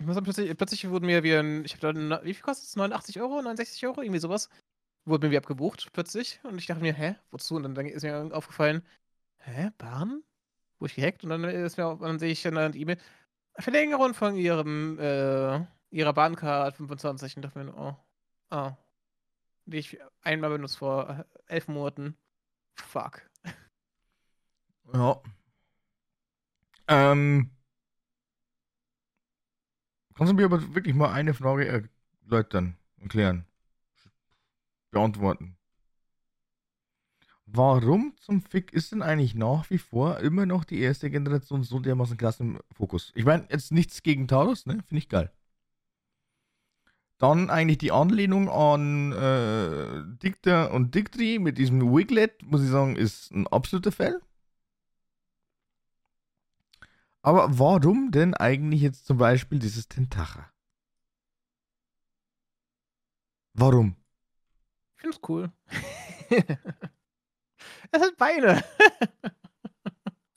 Speaker 1: Ich muss dann plötzlich, plötzlich wurden mir wie ein, ich habe da, wie viel kostet es? 89 Euro, 69 Euro, irgendwie sowas wurde mir wie abgebucht plötzlich und ich dachte mir, hä, wozu? Und dann ist mir aufgefallen, hä, Bahn? Wo ich gehackt und dann ist mir dann sehe ich dann die E-Mail, Verlängerung von ihrem, äh, ihrer Bahncard 25 und dachte mir, oh, oh, die ich einmal benutzt vor äh, elf Monaten. Fuck.
Speaker 2: Ja. Ähm. Kannst du mir aber wirklich mal eine Frage erläutern und klären? Beantworten. Warum zum Fick ist denn eigentlich nach wie vor immer noch die erste Generation so dermaßen klasse im Fokus? Ich meine, jetzt nichts gegen Taurus, ne? Finde ich geil. Dann eigentlich die Anlehnung an äh, Dicta und Dictri mit diesem Wiglet, muss ich sagen, ist ein absoluter Fall. Aber warum denn eigentlich jetzt zum Beispiel dieses Tentacha? Warum?
Speaker 1: Ich finde es cool. es hat Beine.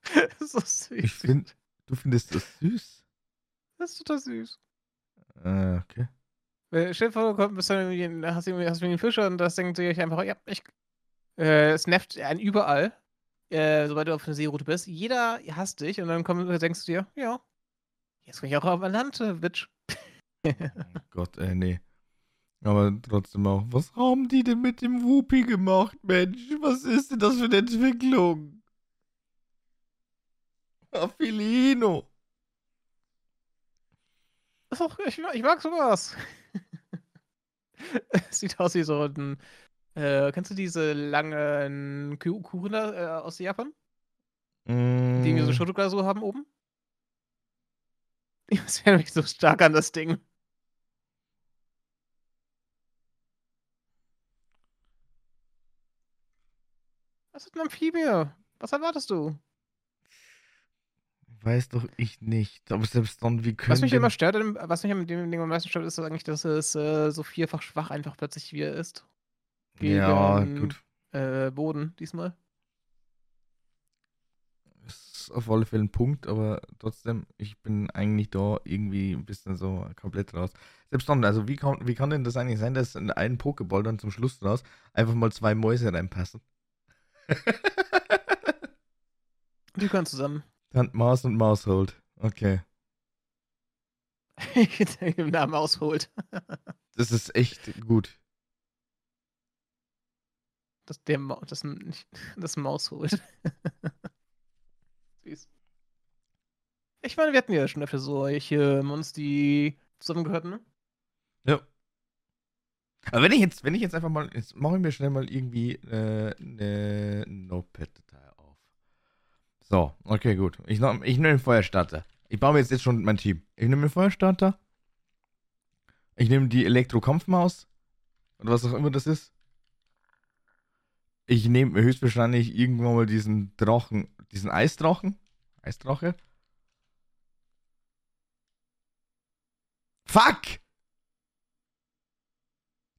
Speaker 1: das ist so süß.
Speaker 2: Ich find, du findest das süß?
Speaker 1: Das ist total süß.
Speaker 2: Äh, okay.
Speaker 1: Stell dir vor, du bist dann hast du hast einen Fischer und das denkt sich einfach, ja, ich. Äh, es nervt einen überall, äh, sobald du auf einer Seeroute bist. Jeder hasst dich und dann komm, denkst du dir, ja, jetzt bin ich auch auf ein Land, Bitch.
Speaker 2: oh Gott, ey, nee. Aber trotzdem auch, was haben die denn mit dem Whoopi gemacht, Mensch? Was ist denn das für eine Entwicklung? Affilino.
Speaker 1: Ist auch, ich, ich mag sowas. Sieht aus wie so ein. Äh, kennst du diese langen Kuchen äh, aus Japan?
Speaker 2: Mm.
Speaker 1: Die irgendwie so Schokoglasur haben oben? Ich erinnere mich so stark an das Ding. Was ist ein Amphibie? Was erwartest du?
Speaker 2: Weiß doch ich nicht. Aber selbst dann, wie können.
Speaker 1: Was mich immer stört, was mich an dem Ding am meisten stört, ist eigentlich, dass es äh, so vierfach schwach einfach plötzlich wieder ist.
Speaker 2: Ja,
Speaker 1: gegen-
Speaker 2: gut.
Speaker 1: Äh, Boden diesmal.
Speaker 2: Ist auf alle Fälle ein Punkt, aber trotzdem, ich bin eigentlich da irgendwie ein bisschen so komplett raus. Selbst dann, also wie kann, wie kann denn das eigentlich sein, dass in einen Pokéball dann zum Schluss raus einfach mal zwei Mäuse reinpassen?
Speaker 1: Die können zusammen.
Speaker 2: Dann Maus und Maushold. Okay.
Speaker 1: Im Namen ausholt.
Speaker 2: Das ist echt gut.
Speaker 1: Dass der Ma das, das Maus holt. Süß. Ich meine, wir hatten ja schon öfter solche Monster, die zusammengehörten, ne?
Speaker 2: Ja. Aber wenn ich jetzt, wenn ich jetzt einfach mal, jetzt mache ich mir schnell mal irgendwie äh, eine Notepad-Datei auf. So, okay, gut. Ich, ich nehme den Feuerstarter. Ich baue mir jetzt, jetzt schon mein Team. Ich nehme den Feuerstarter. Ich nehme die Elektro-Kampfmaus. Oder was auch immer das ist. Ich nehme höchstwahrscheinlich irgendwann mal diesen Drachen, diesen Eisdrachen. Eisdrache. Fuck!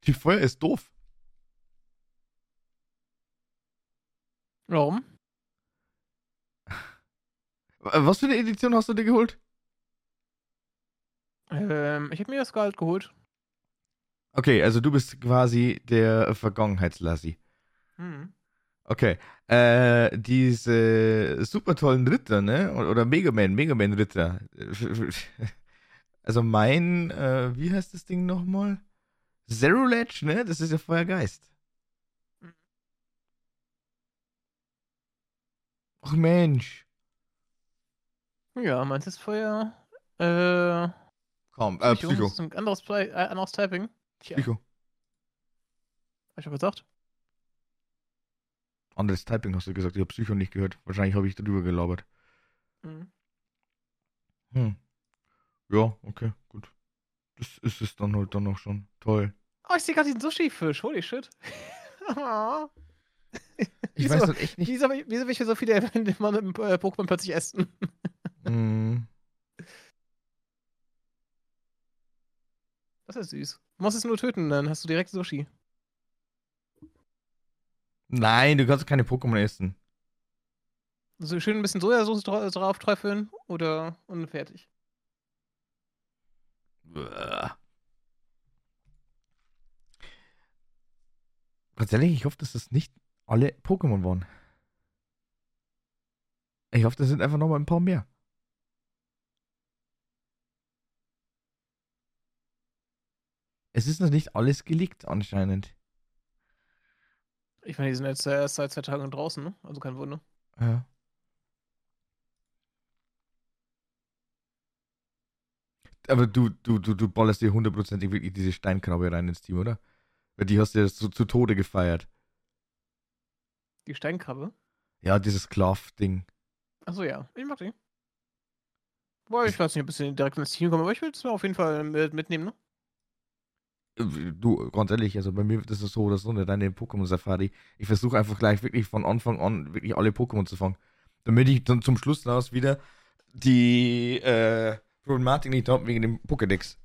Speaker 2: Die Feuer ist doof.
Speaker 1: Warum?
Speaker 2: Äh, Was für eine Edition hast du dir geholt?
Speaker 1: Ähm, ich habe mir das Gehalt geholt.
Speaker 2: Okay, also du bist quasi der Vergangenheitslassi.
Speaker 1: Hm.
Speaker 2: Okay. Äh, diese super tollen Ritter, ne? Oder oder Mega Man, Mega Man Ritter. Also mein, äh, wie heißt das Ding nochmal? Zero Ledge, ne? Das ist ja Feuergeist. Ach Mensch.
Speaker 1: Ja, meins ist Feuer. Äh,
Speaker 2: Komm, äh,
Speaker 1: Psycho. Ist ein anderes, Play, äh, anderes Typing. Tja,
Speaker 2: Psycho.
Speaker 1: hab ich schon gesagt.
Speaker 2: Anderes Typing hast du gesagt, ich habe Psycho nicht gehört. Wahrscheinlich habe ich drüber gelabert.
Speaker 1: Hm.
Speaker 2: Hm. Ja, okay, gut. Das ist es dann halt dann auch schon. Toll.
Speaker 1: Oh, ich sehe gerade diesen Sushi-Fisch. Holy shit.
Speaker 2: Ich weiß halt echt nicht.
Speaker 1: Wieso, wieso will ich so viele Mann im äh, Pokémon plötzlich essen?
Speaker 2: Mm,
Speaker 1: Das ist süß. Du musst es nur töten, dann hast du direkt Sushi.
Speaker 2: nein, du kannst keine Pokémon essen.
Speaker 1: So schön ein bisschen Sojasauce dra drauf träufeln oder und fertig.
Speaker 2: Uah. Ehrlich, ich hoffe, dass das nicht alle Pokémon waren. Ich hoffe, das sind einfach nochmal ein paar mehr. Es ist noch nicht alles geleakt anscheinend.
Speaker 1: Ich meine, die sind jetzt erst seit zwei Tagen draußen, ne? Also kein Wunder.
Speaker 2: Ja. Aber du, du, du, du ballerst dir hundertprozentig wirklich diese Steinkrabbe rein ins Team, oder? Weil die hast du ja so zu Tode gefeiert.
Speaker 1: Die Steinkrabbe.
Speaker 2: Ja, dieses Klaff-Ding.
Speaker 1: Achso, ja. Ich mag die. Boah, ich weiß nicht, ob ich direkt ins Team komme, aber ich will es mir auf jeden Fall mit, mitnehmen, ne?
Speaker 2: Du, ganz ehrlich, also bei mir wird das so oder so eine reine Pokémon-Safari. Ich versuche einfach gleich wirklich von Anfang an wirklich alle Pokémon zu fangen. Damit ich dann zum Schluss raus wieder die äh, Problematik nicht habe wegen dem Pokédex.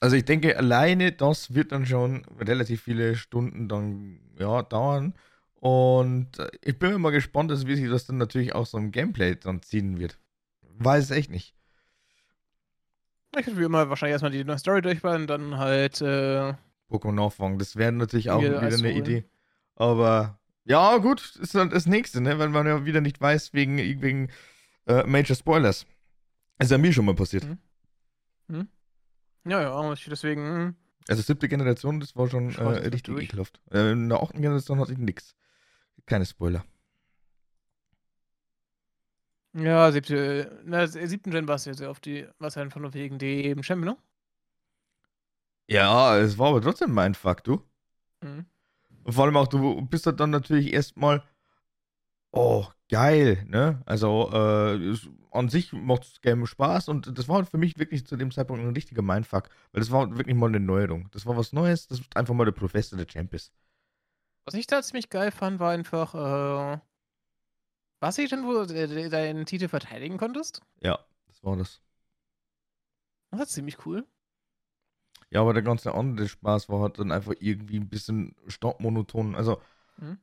Speaker 2: Also ich denke, alleine das wird dann schon relativ viele Stunden dann ja, dauern. Und äh, ich bin mal gespannt, dass wie sich das dann natürlich auch so im Gameplay dann ziehen wird. Weiß es echt nicht.
Speaker 1: Ich würde immer wahrscheinlich erstmal die neue Story durchbauen, dann halt, äh,
Speaker 2: Pokémon nachfangen. Das wäre natürlich auch
Speaker 1: Wieder Eis
Speaker 2: eine
Speaker 1: holen.
Speaker 2: Idee. Aber ja, gut, ist dann das nächste, ne? Weil man ja wieder nicht weiß, wegen, wegen äh, Major Spoilers. Ist ja mir schon mal passiert.
Speaker 1: Mhm. Ja, ja, deswegen, hm,
Speaker 2: Also siebte Generation, das war schon äh, richtig
Speaker 1: durch.
Speaker 2: ekelhaft. Äh, in der achten Generation hatte ich nix. Keine Spoiler.
Speaker 1: Ja, siebte, na, siebten Gen war es ja sehr auf die, was einfach nur wegen dem Champion, ne?
Speaker 2: Ja, es war aber trotzdem mein Fuck, du.
Speaker 1: Mhm.
Speaker 2: Und vor allem auch, du bist halt dann natürlich erstmal, oh, geil, ne? Also, äh, an sich macht das Game Spaß und das war für mich wirklich zu dem Zeitpunkt ein richtiger Mindfuck, weil das war wirklich mal eine Neuerung. Das war was Neues, das ist einfach mal der Professor der Champ ist.
Speaker 1: Was ich da ziemlich geil fand, war einfach, äh, was ich denn, wo du deinen Titel verteidigen konntest?
Speaker 2: Ja, das war das.
Speaker 1: Das war ziemlich cool.
Speaker 2: Ja, aber der ganze andere Spaß war halt dann einfach irgendwie ein bisschen stoppmonoton. Also, mhm.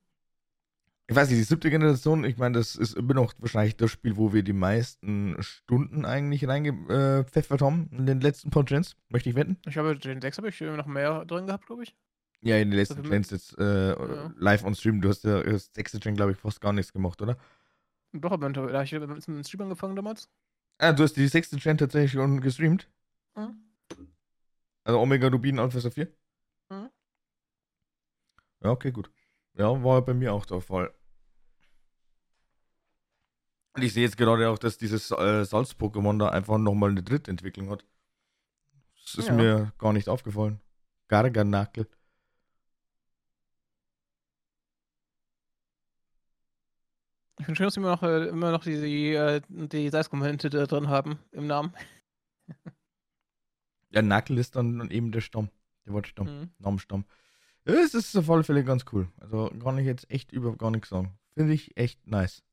Speaker 2: Ich weiß nicht, die siebte Generation, ich meine, das ist immer noch wahrscheinlich das Spiel, wo wir die meisten Stunden eigentlich reingepfeffert haben in den letzten paar Gens. Möchte ich wetten?
Speaker 1: Ich habe den 6 habe ich noch mehr drin gehabt, glaube ich.
Speaker 2: Ja, in den letzten Gens jetzt äh, ja. live on Stream. Du hast ja das sechste Gen, glaube ich, fast gar nichts gemacht, oder?
Speaker 1: Doch, aber da habe ich mit dem Stream angefangen damals.
Speaker 2: Ah, du hast die sechste Gen tatsächlich schon gestreamt? Mhm. Also Omega Rubin Alpha Saphir? Mhm. Ja, okay, gut. Ja, war bei mir auch der Fall. Und ich sehe jetzt gerade auch, dass dieses äh, Salz-Pokémon da einfach nochmal eine Drittentwicklung hat. Das ist ja. mir gar nicht aufgefallen. Garganakel.
Speaker 1: Ich finde schön, dass wir immer noch, äh, immer noch die, die, äh, die Salzkomponente drin haben im Namen.
Speaker 2: Ja, Nackel ist dann eben der Stamm. Der Wortstamm. Mhm. Namensstamm. Es ist auf alle Fälle ganz cool. Also kann ich jetzt echt über gar nichts sagen. Finde ich echt nice.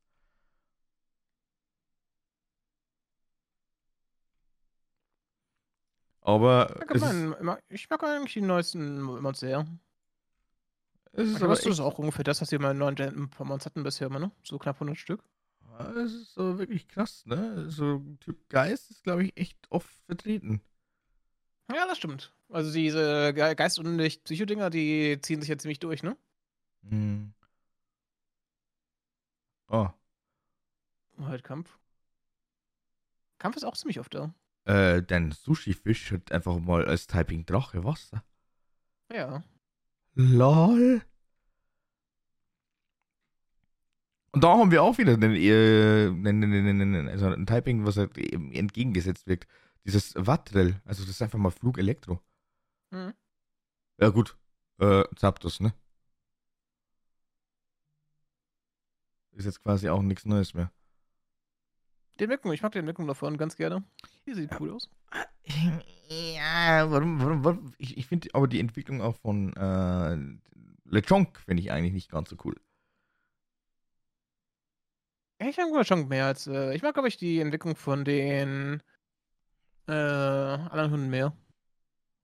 Speaker 2: Aber.
Speaker 1: Ich mag, ich mag eigentlich die neuesten immer sehr. Es ist aber das ist auch ungefähr das, was wir mal in neuen Pommons hatten bisher immer, ne? So knapp 100 Stück.
Speaker 2: Es ist so wirklich krass, ne? So Typ Geist ist, glaube ich, echt oft vertreten.
Speaker 1: Ja, das stimmt. Also diese Geist- und Psycho-Dinger, die ziehen sich ja ziemlich durch, ne? Hm.
Speaker 2: Oh.
Speaker 1: Halt Kampf. Kampf ist auch ziemlich oft da.
Speaker 2: Äh, dein Sushi-Fisch hat einfach mal als Typing Drache Wasser.
Speaker 1: Ja.
Speaker 2: LOL. Und da haben wir auch wieder einen, äh, also ein Typing, was halt entgegengesetzt wirkt. Dieses Wattrel, also das ist einfach mal Flugelektro. Mhm. Ja, gut. Äh, Zapdos, ne? Ist jetzt quasi auch nichts Neues mehr.
Speaker 1: Den Wirkung, ich mag den Wirkung davon ganz gerne. Hier sieht ja. cool aus.
Speaker 2: Ja, warum, warum, warum? Ich, ich finde aber die Entwicklung auch von äh, Lechonk finde ich eigentlich nicht ganz so cool.
Speaker 1: Ich mag Lechonk mehr als, äh, ich mag, glaube ich, die Entwicklung von den äh, anderen Hunden mehr.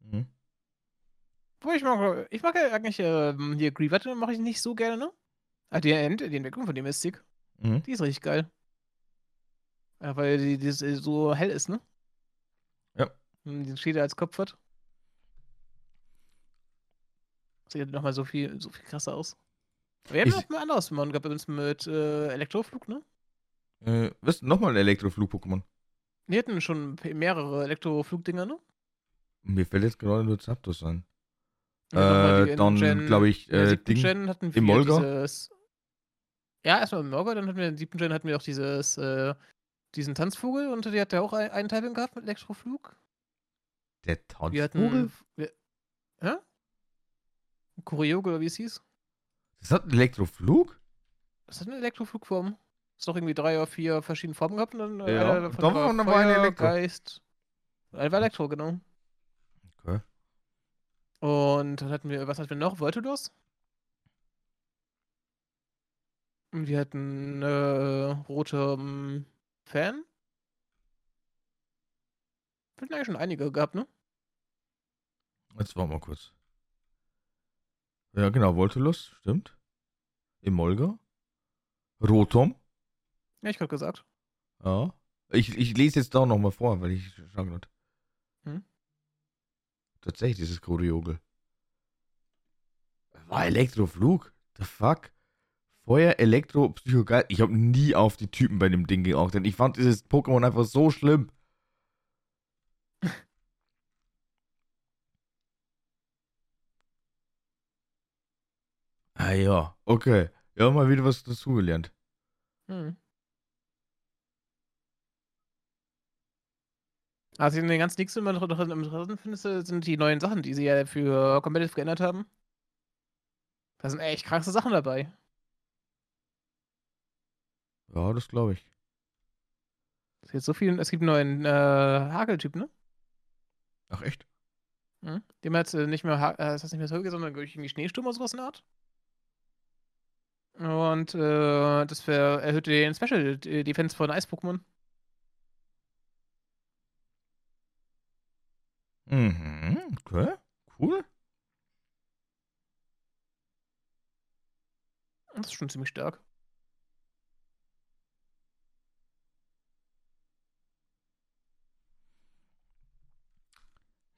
Speaker 1: Mhm. Wo ich mag, ich mag ja eigentlich äh, hier Grievette mache ich nicht so gerne, ne? Ah, die, die Entwicklung von dem Mystic. Mhm. Die ist richtig geil. Ja, weil die, die so hell ist, ne?
Speaker 2: Ja.
Speaker 1: Und den Schädel als Kopf hat. Sieht nochmal so viel, so viel krasser aus. Wir haben noch mal anderes Pokémon gehabt, uns mit äh, Elektroflug, ne?
Speaker 2: Äh, was? Nochmal ein Elektroflug-Pokémon?
Speaker 1: Wir hatten schon mehrere Elektroflugdinger, ne?
Speaker 2: Mir fällt jetzt gerade nur Zapdos an. Äh, dann glaube ich, äh,
Speaker 1: Ding Gen hatten wir
Speaker 2: im Molga.
Speaker 1: Dieses, ja, erstmal im Molga, dann hatten wir in siebten Gen hatten wir auch dieses, äh, diesen Tanzvogel und der hat ja auch einen Typing gehabt mit Elektroflug.
Speaker 2: Der Tanzvogel? Wir
Speaker 1: hatten, wir, hä? Kurioge oder wie es hieß?
Speaker 2: Das hat einen Elektroflug?
Speaker 1: Das hat eine Elektroflugform. Ist doch irgendwie drei oder vier verschiedene Formen gehabt und dann
Speaker 2: äh, ja, einer davon war, Feuer,
Speaker 1: ein Elektro. Geist. Ein war Elektro, genau. Und dann hatten wir, was hatten wir noch? Voltodos? Wir hatten äh, rote um, Fan. Wir hatten eigentlich schon einige gehabt, ne?
Speaker 2: Jetzt warten wir kurz. Ja, genau, Voltolus, stimmt. Emolga. Rotom.
Speaker 1: Ja, ich gerade gesagt.
Speaker 2: Ja. Ich, ich lese jetzt da nochmal vor, weil ich schaue gerade. Tatsächlich, dieses Choreogel. War Elektroflug? The fuck? Feuer, Elektro, Psychogeist. Ich habe nie auf die Typen bei dem Ding geachtet, ich fand dieses Pokémon einfach so schlimm. ah ja, okay. Ja, mal wieder was dazugelernt. Hm.
Speaker 1: Also in den ganz nächsten immer noch interessant findest, sind die neuen Sachen, die sie ja für Competitive geändert haben. Da sind echt krasse Sachen dabei.
Speaker 2: Ja, das glaube ich.
Speaker 1: Es gibt so viel, es gibt einen neuen äh, Hageltyp, ne?
Speaker 2: Ach echt?
Speaker 1: Hm? Dem hat äh, nicht mehr, ha äh, das heißt nicht mehr Hügel, sondern irgendwie Schneesturm oder sowas in der Art. Und äh, das erhöht den Special Defense von Eis-Pokémon.
Speaker 2: Mhm, okay, cool.
Speaker 1: Das ist schon ziemlich stark.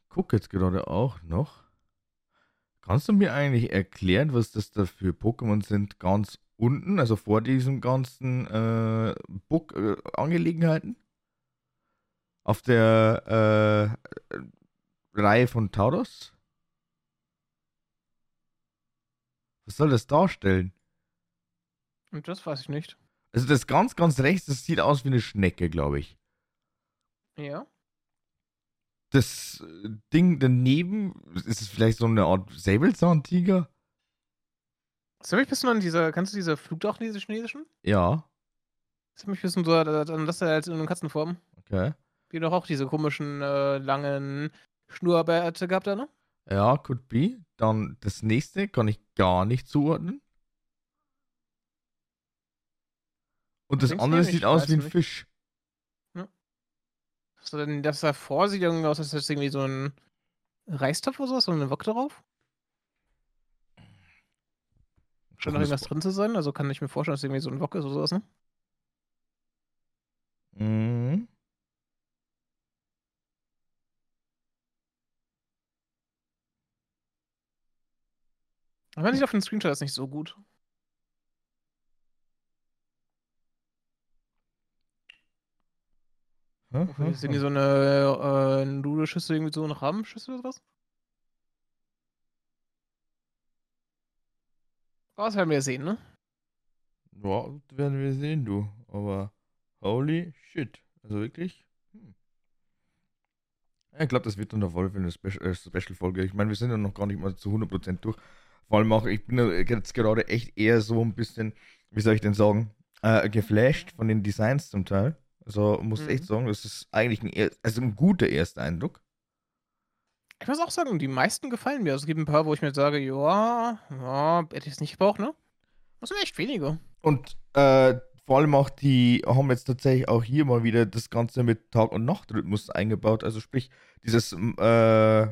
Speaker 2: Guck jetzt gerade auch noch. Kannst du mir eigentlich erklären, was das da für Pokémon sind, ganz unten, also vor diesen ganzen äh, Book-Angelegenheiten? Auf der äh, Reihe von Tauros? Was soll das darstellen?
Speaker 1: Und das weiß ich nicht.
Speaker 2: Also das ganz, ganz rechts, das sieht aus wie eine Schnecke, glaube ich.
Speaker 1: Ja.
Speaker 2: Das Ding daneben, ist es vielleicht so eine Art Säbelzahntiger?
Speaker 1: Das mich ein bisschen an diese, kannst du diese Flugdrachen, diese chinesischen?
Speaker 2: Ja.
Speaker 1: Das mich ein bisschen so an das halt in Katzenform.
Speaker 2: Okay.
Speaker 1: Die doch auch diese komischen, äh, langen Schnurrbärte gehabt da, ne?
Speaker 2: Ja, could be. Dann das nächste kann ich gar nicht zuordnen. Und das andere sieht aus wie ein nicht. Fisch.
Speaker 1: Ja. So, denn das davor sieht irgendwie aus, als hätte irgendwie so ein Reistopf oder sowas, so eine Wok darauf. Scheint noch irgendwas drin zu sein, also kann ich mir vorstellen, dass irgendwie so ein Wok ist oder sowas, ne?
Speaker 2: Mhm.
Speaker 1: Aber man sieht auf dem Screenshot ist nicht so gut. Hm, hm, ist irgendwie so eine äh, Nudelschüssel, irgendwie so eine Rahmenschüssel oder was? Oh, das werden wir sehen, ne?
Speaker 2: Ja, das werden wir sehen, du. Aber holy shit. Also wirklich. Hm. Ich glaube, das wird dann der Wolf in der Special-Folge. Special ich meine, wir sind ja noch gar nicht mal zu 100% durch. Vor allem auch, ich bin jetzt gerade echt eher so ein bisschen, wie soll ich denn sagen, äh, geflasht von den Designs zum Teil. Also muss mhm. echt sagen, das ist eigentlich ein, also ein guter erster Eindruck.
Speaker 1: Ich muss auch sagen, die meisten gefallen mir. Also es gibt ein paar, wo ich mir sage, ja, ja, hätte ich es nicht gebraucht, ne? Das sind echt wenige.
Speaker 2: Und äh, vor allem auch die haben jetzt tatsächlich auch hier mal wieder das Ganze mit Tag- und Nachtrhythmus eingebaut. Also sprich, dieses, äh,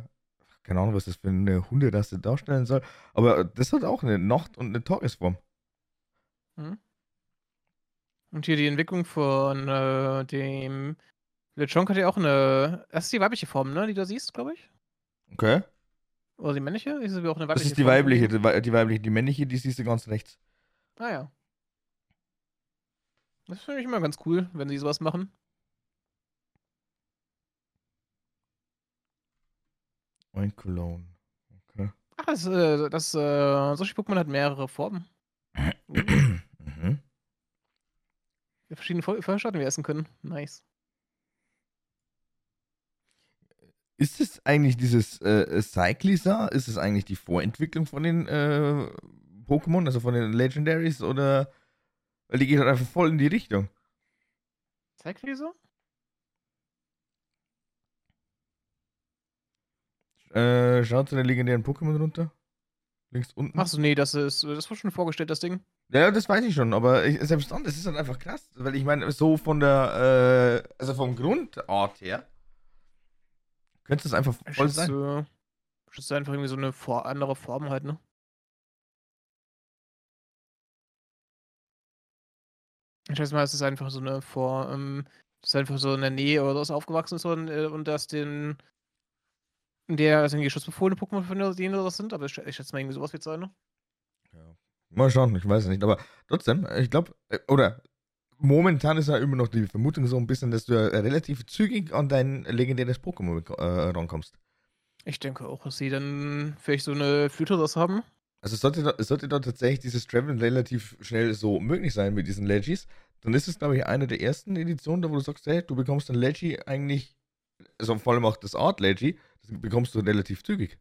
Speaker 2: keine Ahnung, was das für eine Hunderasse darstellen soll, aber das hat auch eine Nacht- und eine Tagesform.
Speaker 1: Mhm. Und hier die Entwicklung von äh, dem Lechonk hat ja auch eine. Das ist die weibliche Form, ne? Die du siehst, glaube ich.
Speaker 2: Okay.
Speaker 1: Oder die männliche? Ist
Speaker 2: es auch eine weibliche Das ist die Form weibliche, die, die weibliche. Die männliche, die siehst du ganz rechts.
Speaker 1: Ah ja. Das finde ich immer ganz cool, wenn sie sowas machen.
Speaker 2: Ein Cologne. Okay.
Speaker 1: Ach, das, äh, das äh, Sushi-Pokémon hat mehrere Formen. mhm. Verschiedene Feuerstaaten wir essen können. Nice.
Speaker 2: Ist es eigentlich dieses äh, Cyclisa? Ist es eigentlich die Vorentwicklung von den äh, Pokémon, also von den Legendaries? Oder. Weil die geht halt einfach voll in die Richtung.
Speaker 1: Cyclisa?
Speaker 2: Äh, schaut zu den legendären Pokémon runter. Links unten.
Speaker 1: Achso, nee, das ist. Das war schon vorgestellt, das Ding.
Speaker 2: Ja, das weiß ich schon, aber ich, selbst dann, das ist dann einfach krass, weil ich meine, so von der, äh, also vom Grundart her, könnte es einfach voll
Speaker 1: das
Speaker 2: sein.
Speaker 1: Das ist einfach irgendwie so eine vor andere Form halt, ne? Ich weiß mal, es ist einfach so eine vor, ähm, das ist einfach so in der Nähe oder so aufgewachsen ist und, äh, und das den, der, also irgendwie schutzbefohlene Pokémon von denen das sind, aber ich, ich schätze mal irgendwie sowas wird sein, ne?
Speaker 2: Ja. Mal schauen, ich weiß es nicht. Aber trotzdem, ich glaube, äh, oder momentan ist ja immer noch die Vermutung so ein bisschen, dass du ja relativ zügig an dein legendäres Pokémon äh, rankommst.
Speaker 1: Ich denke auch, dass sie dann vielleicht so eine Flüteras haben.
Speaker 2: Also sollte da, sollte da tatsächlich dieses Travel relativ schnell so möglich sein mit diesen Legis, dann ist es, glaube ich, eine der ersten Editionen, da wo du sagst, hey, du bekommst ein Legi eigentlich also vor allem auch das Art Leggy, das bekommst du relativ zügig.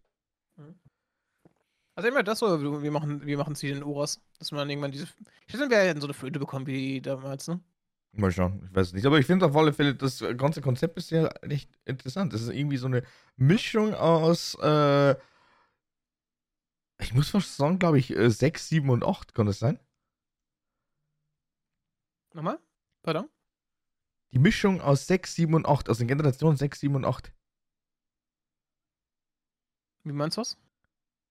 Speaker 1: Also immer das so, wir machen, wir machen Ziel in Oras, dass man irgendwann diese. Ich hätte wir hätten so eine Föte bekommen wie damals, ne?
Speaker 2: Mal schauen, ich weiß nicht. Aber ich finde auf alle Fälle, das ganze Konzept ist ja echt interessant. Das ist irgendwie so eine Mischung aus, äh, ich muss fast sagen, glaube ich, 6, 7 und 8, kann das sein?
Speaker 1: Nochmal? Pardon?
Speaker 2: Die Mischung aus 6, 7 und 8, aus den Generationen 6, 7 und 8.
Speaker 1: Wie meinst du das?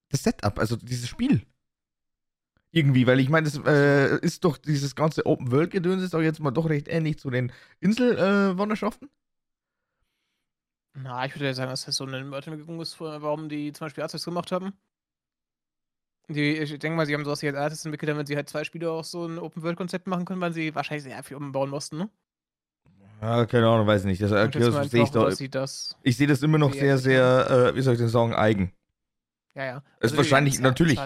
Speaker 2: Das Setup, also dieses Spiel. Irgendwie, weil ich meine, das äh, ist doch dieses ganze Open World Gedöns ist doch jetzt mal doch recht ähnlich zu den Inselwanderschaften.
Speaker 1: Äh, Na, ich würde ja sagen, dass das so eine Weiterentwicklung ist, warum die zum Beispiel Artists gemacht haben. Die, ich denke mal, sie haben sowas als Artists entwickelt, damit sie halt zwei Spiele auch so ein Open World Konzept machen können, weil sie wahrscheinlich sehr viel umbauen mussten, ne?
Speaker 2: Ja, keine Ahnung, weiß nicht. Das, das sehe ich doch. Das ich sehe das immer noch sehr, sehr, äh, wie soll ich denn sagen, eigen.
Speaker 1: Ja, ja.
Speaker 2: Also es ist wahrscheinlich, natürlich,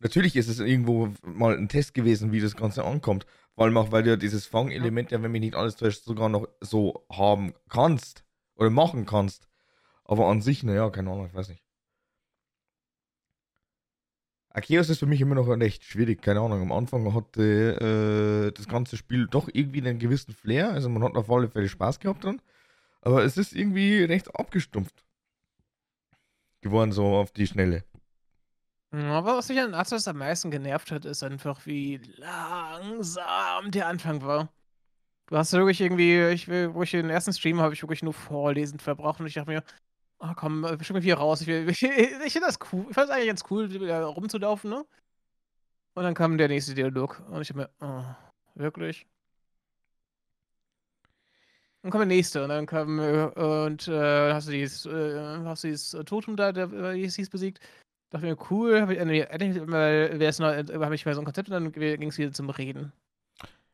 Speaker 2: natürlich ist es irgendwo mal ein Test gewesen, wie das Ganze ankommt. Vor allem auch, weil du ja dieses Fangelement, ja, wenn mich nicht alles täuscht, sogar noch so haben kannst oder machen kannst. Aber an sich, naja, keine Ahnung, ich weiß nicht. Arceus ist für mich immer noch recht schwierig, keine Ahnung. Am Anfang hatte äh, das ganze Spiel doch irgendwie einen gewissen Flair, also man hat auf alle Fälle Spaß gehabt dran. Aber es ist irgendwie recht abgestumpft geworden, so auf die Schnelle.
Speaker 1: Aber was mich an Atlas am meisten genervt hat, ist einfach, wie langsam der Anfang war. Du hast wirklich irgendwie, ich, wo ich den ersten Stream habe ich wirklich nur vorlesend verbraucht und ich dachte mir, oh komm, bestimmt mal hier raus. Ich, ich, ich finde das cool. Ich fand es eigentlich ganz cool, da rumzulaufen, ne? Und dann kam der nächste Dialog und ich habe mir, oh, wirklich? Dann kam der nächste und dann kam äh, und äh, hast du dieses, äh, hast du dieses Totem da, der äh, hieß besiegt. Dachte mir, cool, habe ich, äh, endlich mal, habe ich mal so ein Konzept und dann ging es wieder zum Reden.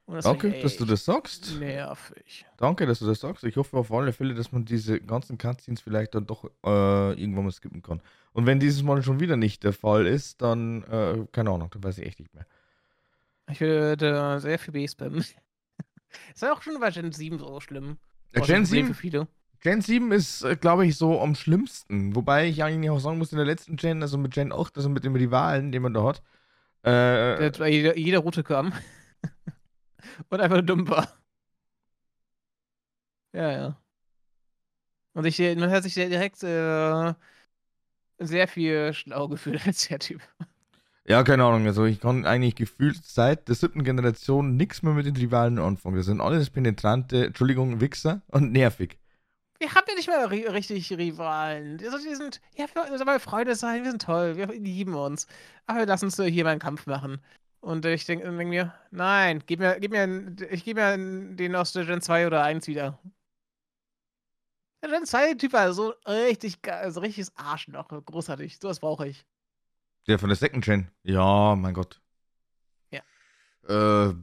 Speaker 2: Danke, dass du das sagst.
Speaker 1: Nervig.
Speaker 2: Danke, dass du das sagst. Ich hoffe auf alle Fälle, dass man diese ganzen Cutscenes vielleicht dann doch äh, irgendwann mal skippen kann. Und wenn dieses Mal schon wieder nicht der Fall ist, dann, äh, keine Ahnung, dann weiß ich echt nicht mehr.
Speaker 1: Ich würde sehr viel B-Spammen. ist ja auch schon bei Gen 7 so schlimm.
Speaker 2: Äh, Gen 7? Für viele. Gen 7 ist, äh, glaube ich, so am schlimmsten. Wobei ich eigentlich auch sagen muss, in der letzten Gen, also mit Gen 8, also mit dem Rivalen, den man da hat.
Speaker 1: Äh, jeder, jeder Route kam. Und einfach dumm war. Ja, ja. Und ich, man hat sich direkt äh, sehr viel schlau gefühlt als der Typ.
Speaker 2: Ja, keine Ahnung. Also ich kann eigentlich gefühlt seit der siebten Generation nichts mehr mit den Rivalen anfangen. Das sind alles penetrante, Entschuldigung, Wichser und nervig.
Speaker 1: Wir haben ja nicht mehr ri richtig Rivalen. Die sind, ja, wir sollen mal Freunde sein, wir sind toll, wir lieben uns. Aber lass uns hier mal einen Kampf machen. Und ich denke denk mir, nein, gib mir, gib mir, ich gebe mir den aus der Gen 2 oder 1 wieder. Der Gen 2-Typ war so richtig, also richtiges Arschloch, großartig. So was brauche ich.
Speaker 2: Der von der Second Gen? Ja, mein Gott.
Speaker 1: Ja.
Speaker 2: Äh,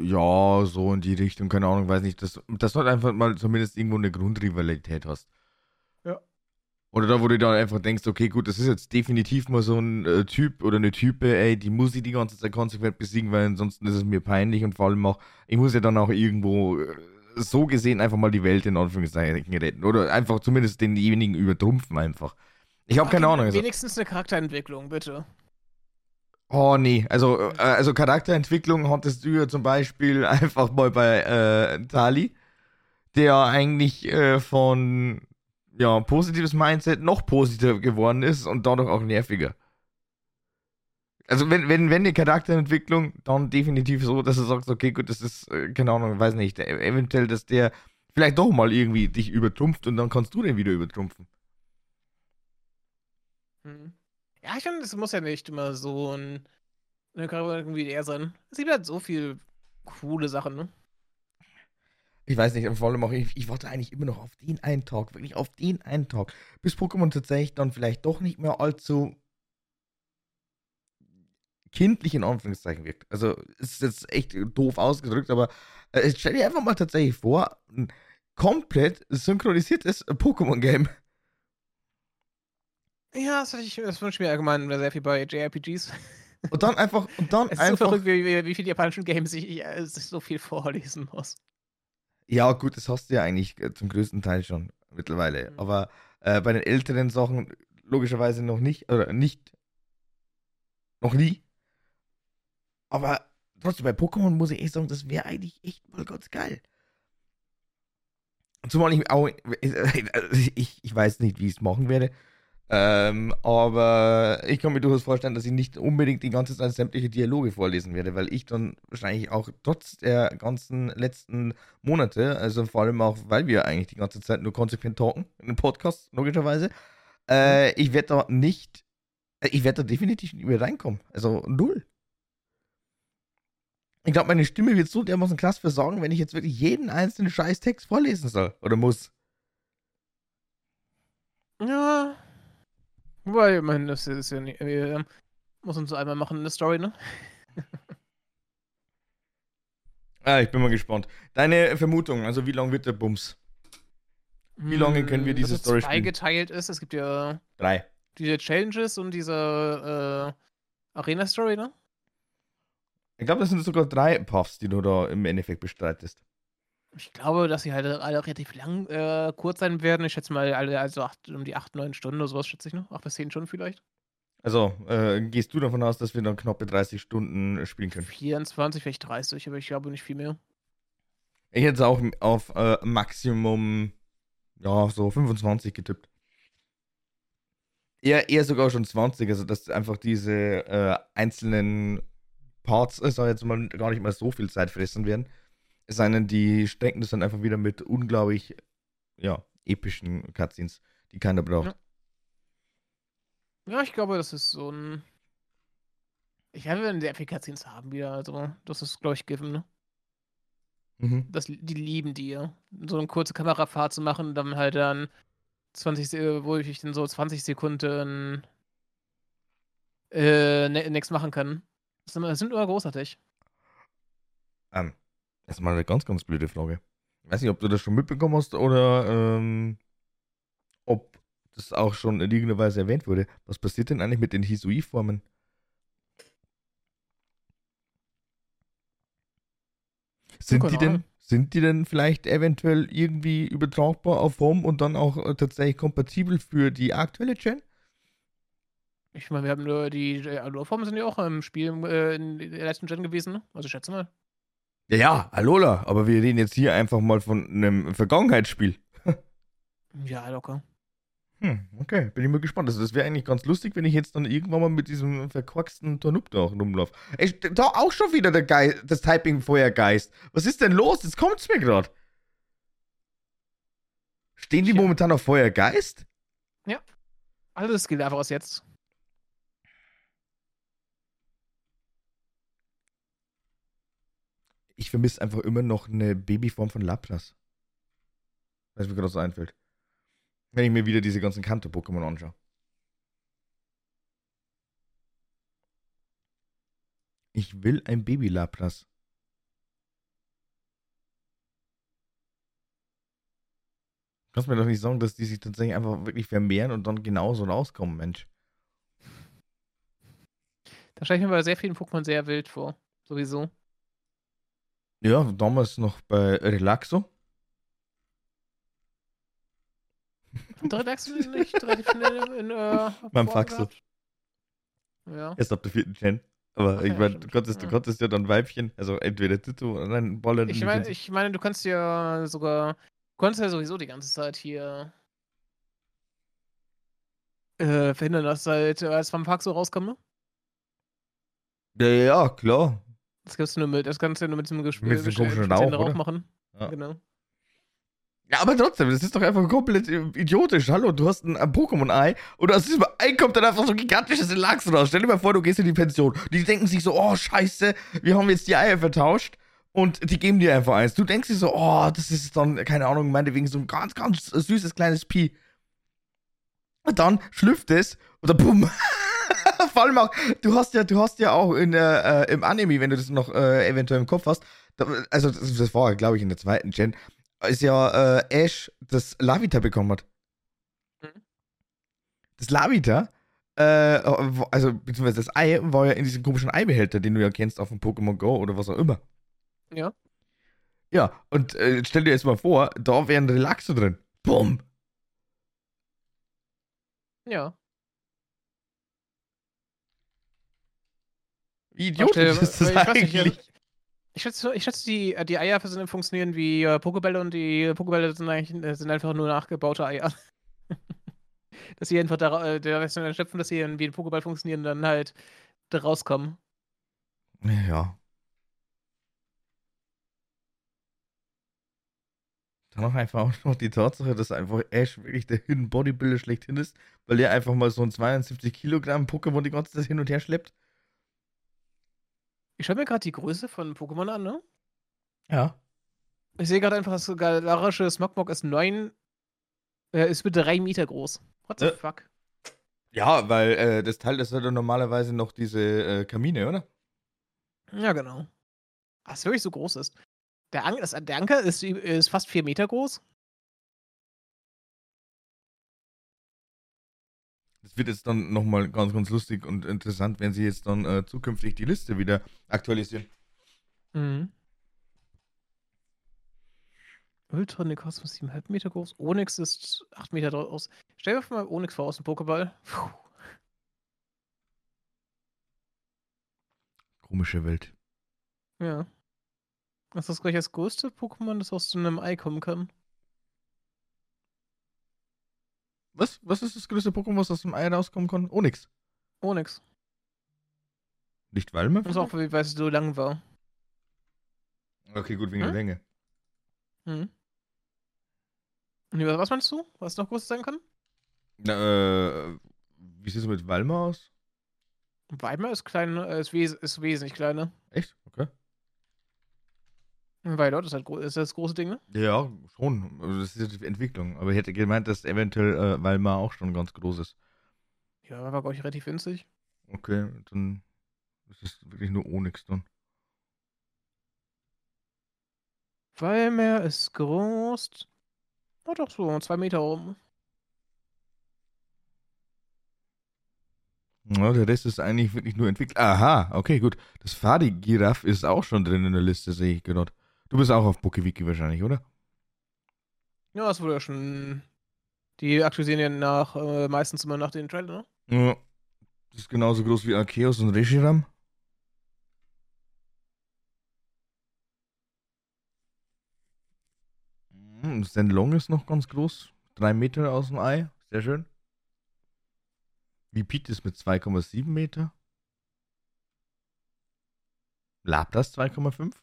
Speaker 2: ja, so in die Richtung, keine Ahnung, weiß nicht. Dass, dass du halt einfach mal zumindest irgendwo eine Grundrivalität hast. Oder da, wo du dann einfach denkst, okay, gut, das ist jetzt definitiv mal so ein äh, Typ oder eine Type, ey, die muss ich die ganze Zeit konsequent besiegen, weil ansonsten ist es mir peinlich und vor allem auch, ich muss ja dann auch irgendwo äh, so gesehen einfach mal die Welt in Anführungszeichen retten. Oder einfach zumindest denjenigen übertrumpfen einfach. Ich habe keine Ahnung.
Speaker 1: Also. Wenigstens eine Charakterentwicklung, bitte.
Speaker 2: Oh nee, also, äh, also Charakterentwicklung hattest du ja zum Beispiel einfach mal bei äh, Tali, der eigentlich äh, von ja, positives Mindset noch positiver geworden ist und dadurch auch nerviger. Also wenn, wenn, wenn die Charakterentwicklung, dann definitiv so, dass du sagst, okay, gut, das ist, äh, keine Ahnung, weiß nicht, eventuell, dass der vielleicht doch mal irgendwie dich übertrumpft und dann kannst du den wieder übertrumpfen.
Speaker 1: Hm. Ja, ich finde, es muss ja nicht immer so ein, eine Charakter wie der sein. Es gibt halt so viele coole Sachen, ne?
Speaker 2: Ich weiß nicht, vor allem auch, ich, ich warte eigentlich immer noch auf den einen Tag, wirklich auf den einen Tag, bis Pokémon tatsächlich dann vielleicht doch nicht mehr allzu kindlich in Anführungszeichen wirkt. Also, es ist jetzt echt doof ausgedrückt, aber äh, stell dir einfach mal tatsächlich vor, ein komplett synchronisiertes Pokémon-Game.
Speaker 1: Ja, das, ich, das wünsche ich mir allgemein sehr viel bei JRPGs.
Speaker 2: Und dann einfach, und dann
Speaker 1: es ist
Speaker 2: einfach.
Speaker 1: so verrückt, wie, wie, wie viele japanischen Games ich, ich, ich so viel vorlesen muss.
Speaker 2: Ja, gut, das hast du ja eigentlich äh, zum größten Teil schon. mittlerweile.
Speaker 1: Mhm.
Speaker 2: Aber äh, bei den älteren Sachen logischerweise noch nicht, oder nicht, noch nie. Aber trotzdem, bei Pokémon muss ich echt sagen, das wäre eigentlich echt mal ganz geil. Zumal ich auch, ich, ich weiß nicht, wie ich es machen werde. Ähm, aber ich kann mir durchaus vorstellen, dass ich nicht unbedingt die ganze Zeit sämtliche Dialoge vorlesen werde, weil ich dann wahrscheinlich auch trotz der ganzen letzten Monate, also vor allem auch, weil wir eigentlich die ganze Zeit nur konsequent talken, in einem Podcast, logischerweise, äh, ich werde da nicht, äh, ich werde da definitiv nicht mehr reinkommen. Also null. Ich glaube, meine Stimme wird so dermaßen krass versorgen, wenn ich jetzt wirklich jeden einzelnen Scheiß-Text vorlesen soll oder muss.
Speaker 1: Ja. Wobei, meine, das ist ja nicht. Wir muss uns einmal machen, eine Story, ne?
Speaker 2: Ah, ich bin mal gespannt. Deine Vermutung, also wie lang wird der Bums? Wie lange können wir
Speaker 1: Hm,
Speaker 2: diese
Speaker 1: es
Speaker 2: Story spielen?
Speaker 1: zweigeteilt ist. Es gibt ja
Speaker 2: Drei.
Speaker 1: diese Challenges und diese äh, Arena-Story, ne?
Speaker 2: Ich glaube, das sind sogar drei Puffs, die du da im Endeffekt bestreitest.
Speaker 1: Ich glaube, dass sie halt alle relativ lang, äh, kurz sein werden. Ich schätze mal, alle, also acht, um die 8, 9 Stunden oder sowas, schätze ich noch. 8 bis 10 Stunden vielleicht.
Speaker 2: Also, äh, gehst du davon aus, dass wir dann knappe 30 Stunden spielen können?
Speaker 1: 24, vielleicht 30, aber ich glaube nicht viel mehr.
Speaker 2: Ich hätte es auch auf äh, Maximum, ja, so 25 getippt. Eher, eher sogar schon 20, also dass einfach diese äh, einzelnen Parts, äh, soll jetzt mal gar nicht mal so viel Zeit fressen werden. Es sei denn, die strecken das dann einfach wieder mit unglaublich, ja, epischen Cutscenes, die keiner braucht.
Speaker 1: Ja. Ja, ich glaube, das ist so ein. Ich werde werden sehr viel Cutscenes haben wieder, also das ist, glaube ich, given, ne?
Speaker 2: Mhm.
Speaker 1: Das, die lieben die ja. So eine kurze Kamerafahrt zu machen, dann halt dann 20, Se- wo ich dann so 20 Sekunden äh, ne- nichts machen kann. Das sind, das sind immer großartig.
Speaker 2: Ähm, jetzt mal eine ganz, ganz blöde Frage. Ich weiß nicht, ob du das schon mitbekommen hast oder ähm, ob das auch schon in irgendeiner Weise erwähnt wurde. Was passiert denn eigentlich mit den Hisui-Formen? Sind die, denn, sind die denn vielleicht eventuell irgendwie übertragbar auf Home und dann auch äh, tatsächlich kompatibel für die aktuelle Gen?
Speaker 1: Ich meine, wir haben nur die äh, Alola-Formen sind ja auch im Spiel äh, in der letzten Gen gewesen, ne? Also schätze mal.
Speaker 2: Ja, ja, Alola, aber wir reden jetzt hier einfach mal von einem Vergangenheitsspiel.
Speaker 1: Ja, locker.
Speaker 2: Hm, okay, bin ich mal gespannt. Also das wäre eigentlich ganz lustig, wenn ich jetzt dann irgendwann mal mit diesem verquaxten Tornup da rumlaufe. Ey, da auch schon wieder der Geist, das Typing-Feuergeist. Was ist denn los? Jetzt kommt's mir gerade. Stehen die
Speaker 1: Tja.
Speaker 2: momentan auf Feuergeist?
Speaker 1: Alles gilt einfach aus jetzt.
Speaker 2: Ich vermisse einfach immer noch eine Babyform von Lapras. Was mir gerade so einfällt. Wenn ich mir wieder diese ganzen Kanto-Pokémon anschaue. Ich will ein Baby-Lapras. Du kannst mir doch nicht sagen, dass die sich tatsächlich einfach wirklich vermehren und dann genauso rauskommen, Mensch.
Speaker 1: Da stelle ich mir bei sehr vielen Pokémon sehr wild vor. Sowieso.
Speaker 2: Ja, damals noch bei Relaxo.
Speaker 1: Und Relax nicht relativ schnell in, äh,
Speaker 2: Beim Faxo.
Speaker 1: Ja.
Speaker 2: Erst ab der vierten Gen. Aber
Speaker 1: Ach
Speaker 2: ich
Speaker 1: ja,
Speaker 2: meine, du konntest, du
Speaker 1: Ja.
Speaker 2: konntest ja dann Weibchen, also entweder Tito oder ein Boller.
Speaker 1: Ich meine, ich meine, du kannst ja sogar. Du konntest ja sowieso die ganze Zeit hier. Äh, verhindern, dass halt äh, als Vampaxo rauskomme.
Speaker 2: ja, ja, klar.
Speaker 1: Das kannst du nur mit, das kannst du nur mit diesem Gesch
Speaker 2: Mit diesem komischen Rauch, oder?
Speaker 1: machen.
Speaker 2: Ja.
Speaker 1: Genau.
Speaker 2: Ja, aber trotzdem, das ist doch einfach komplett idiotisch. Hallo, du hast ein, ein Pokémon-Ei und aus diesem Ei kommt dann einfach so ein gigantisches Lachs raus. Stell dir mal vor, du gehst in die Pension. Die denken sich so, oh, scheiße, wir haben jetzt die Eier vertauscht und die geben dir einfach eins. Du denkst dir so, oh, das ist dann, keine Ahnung, meinetwegen so ein ganz, ganz süßes kleines Pi. Und dann schlüpft es und dann bumm. Vor allem auch, du hast ja, du hast ja auch in, äh, im Anime, wenn du das noch äh, eventuell im Kopf hast, also das, das war, glaube ich, in der zweiten Gen, ist ja äh, Ash das Lavita bekommen hat.
Speaker 1: Mhm.
Speaker 2: Das Lavita, äh, also beziehungsweise das Ei war ja in diesem komischen Eibehälter, den du ja kennst auf dem Pokémon Go oder was auch immer.
Speaker 1: Ja.
Speaker 2: Ja, und äh, stell dir jetzt mal vor, da wäre ein Relaxo drin. Bumm.
Speaker 1: Ja.
Speaker 2: Wie idiotisch ist das
Speaker 1: ich nicht,
Speaker 2: eigentlich?
Speaker 1: Ich schätze, ich schätze die, äh, die Eier funktionieren wie äh, Pokebälle und die Pokebälle sind eigentlich äh, sind einfach nur nachgebaute Eier. dass sie einfach da, äh, der schöpfen, dass sie wie ein Pokéball funktionieren und dann halt da rauskommen.
Speaker 2: Ja. Dann auch einfach auch noch die Tatsache, dass einfach Ash wirklich der Hidden Bodybuilder schlechthin ist, weil er einfach mal so ein 72 Kilogramm Pokémon die ganze Zeit hin und her schleppt.
Speaker 1: Ich schaue mir gerade die Größe von Pokémon an, ne?
Speaker 2: Ja.
Speaker 1: Ich sehe gerade einfach, das galerische Smogmog ist 9, äh, ist mit 3 Meter groß. What the
Speaker 2: Äh.
Speaker 1: fuck?
Speaker 2: Ja, weil äh, das Teil ist ja dann normalerweise noch diese äh, Kamine, oder?
Speaker 1: Ja, genau. Es wirklich so groß ist. Der, An das, der Anker ist, ist fast 4 Meter groß.
Speaker 2: Das wird jetzt dann nochmal ganz, ganz lustig und interessant, wenn sie jetzt dann äh, zukünftig die Liste wieder aktualisieren.
Speaker 1: Mhm. Ultra Kosmos 7,5 Meter groß. Onyx ist 8 Meter groß. Stell dir mal Onyx vor aus dem Pokéball. Puh.
Speaker 2: Komische Welt.
Speaker 1: Ja. Das ist gleich das größte Pokémon, das aus einem Ei kommen kann.
Speaker 2: Was? Was ist das größte Pokémon, was aus dem Ei rauskommen kann? Oh, nix.
Speaker 1: Onyx.
Speaker 2: Nicht Walme?
Speaker 1: Das ist auch, weil es so lang war.
Speaker 2: Okay, gut, wegen
Speaker 1: Hm?
Speaker 2: der Länge.
Speaker 1: Und über was meinst du? Was noch groß sein kann?
Speaker 2: Na, äh, wie sieht es mit Walme aus?
Speaker 1: Weimar ist klein, äh, ist, wes ist wesentlich kleiner.
Speaker 2: Echt? Okay.
Speaker 1: Weil dort ist halt ist das große Ding, ne?
Speaker 2: Ja, schon. Also das ist die Entwicklung. Aber ich hätte gemeint, dass eventuell äh, Walma auch schon ganz groß ist.
Speaker 1: Ja, war, glaube ich, relativ winzig.
Speaker 2: Okay, dann ist es wirklich nur Onyx dann.
Speaker 1: Weimar ist groß. Oh, doch so, zwei Meter rum.
Speaker 2: Ja, der Rest ist eigentlich wirklich nur entwickelt. Aha, okay, gut. Das Fadi-Giraff ist auch schon drin in der Liste, sehe ich gerade. Du bist auch auf Pokewiki wahrscheinlich, oder?
Speaker 1: Ja, das wurde ja schon. Die aktualisieren ja nach, äh, meistens immer nach den Trailern, ne?
Speaker 2: Ja. Das ist genauso groß wie Arceus und Reshiram. Hm, Zenlong ist noch ganz groß. Drei Meter aus dem Ei. Sehr schön. Wie Pete ist mit 2,7 Meter. Lapras 2,5.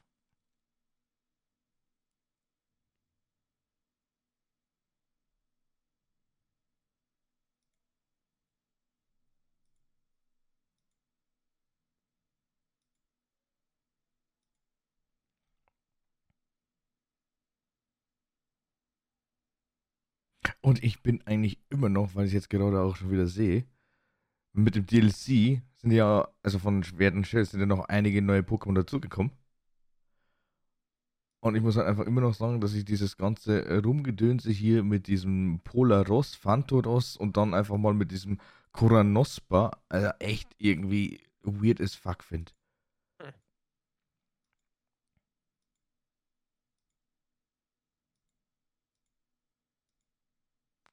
Speaker 2: Und ich bin eigentlich immer noch, weil ich jetzt gerade auch schon wieder sehe, mit dem DLC sind ja, also von Schwert und Schild sind ja noch einige neue Pokémon dazugekommen. Und ich muss halt einfach immer noch sagen, dass ich dieses ganze Rumgedönse hier mit diesem Polaros, Phantoros und dann einfach mal mit diesem Koranospa, also echt irgendwie weird as fuck finde.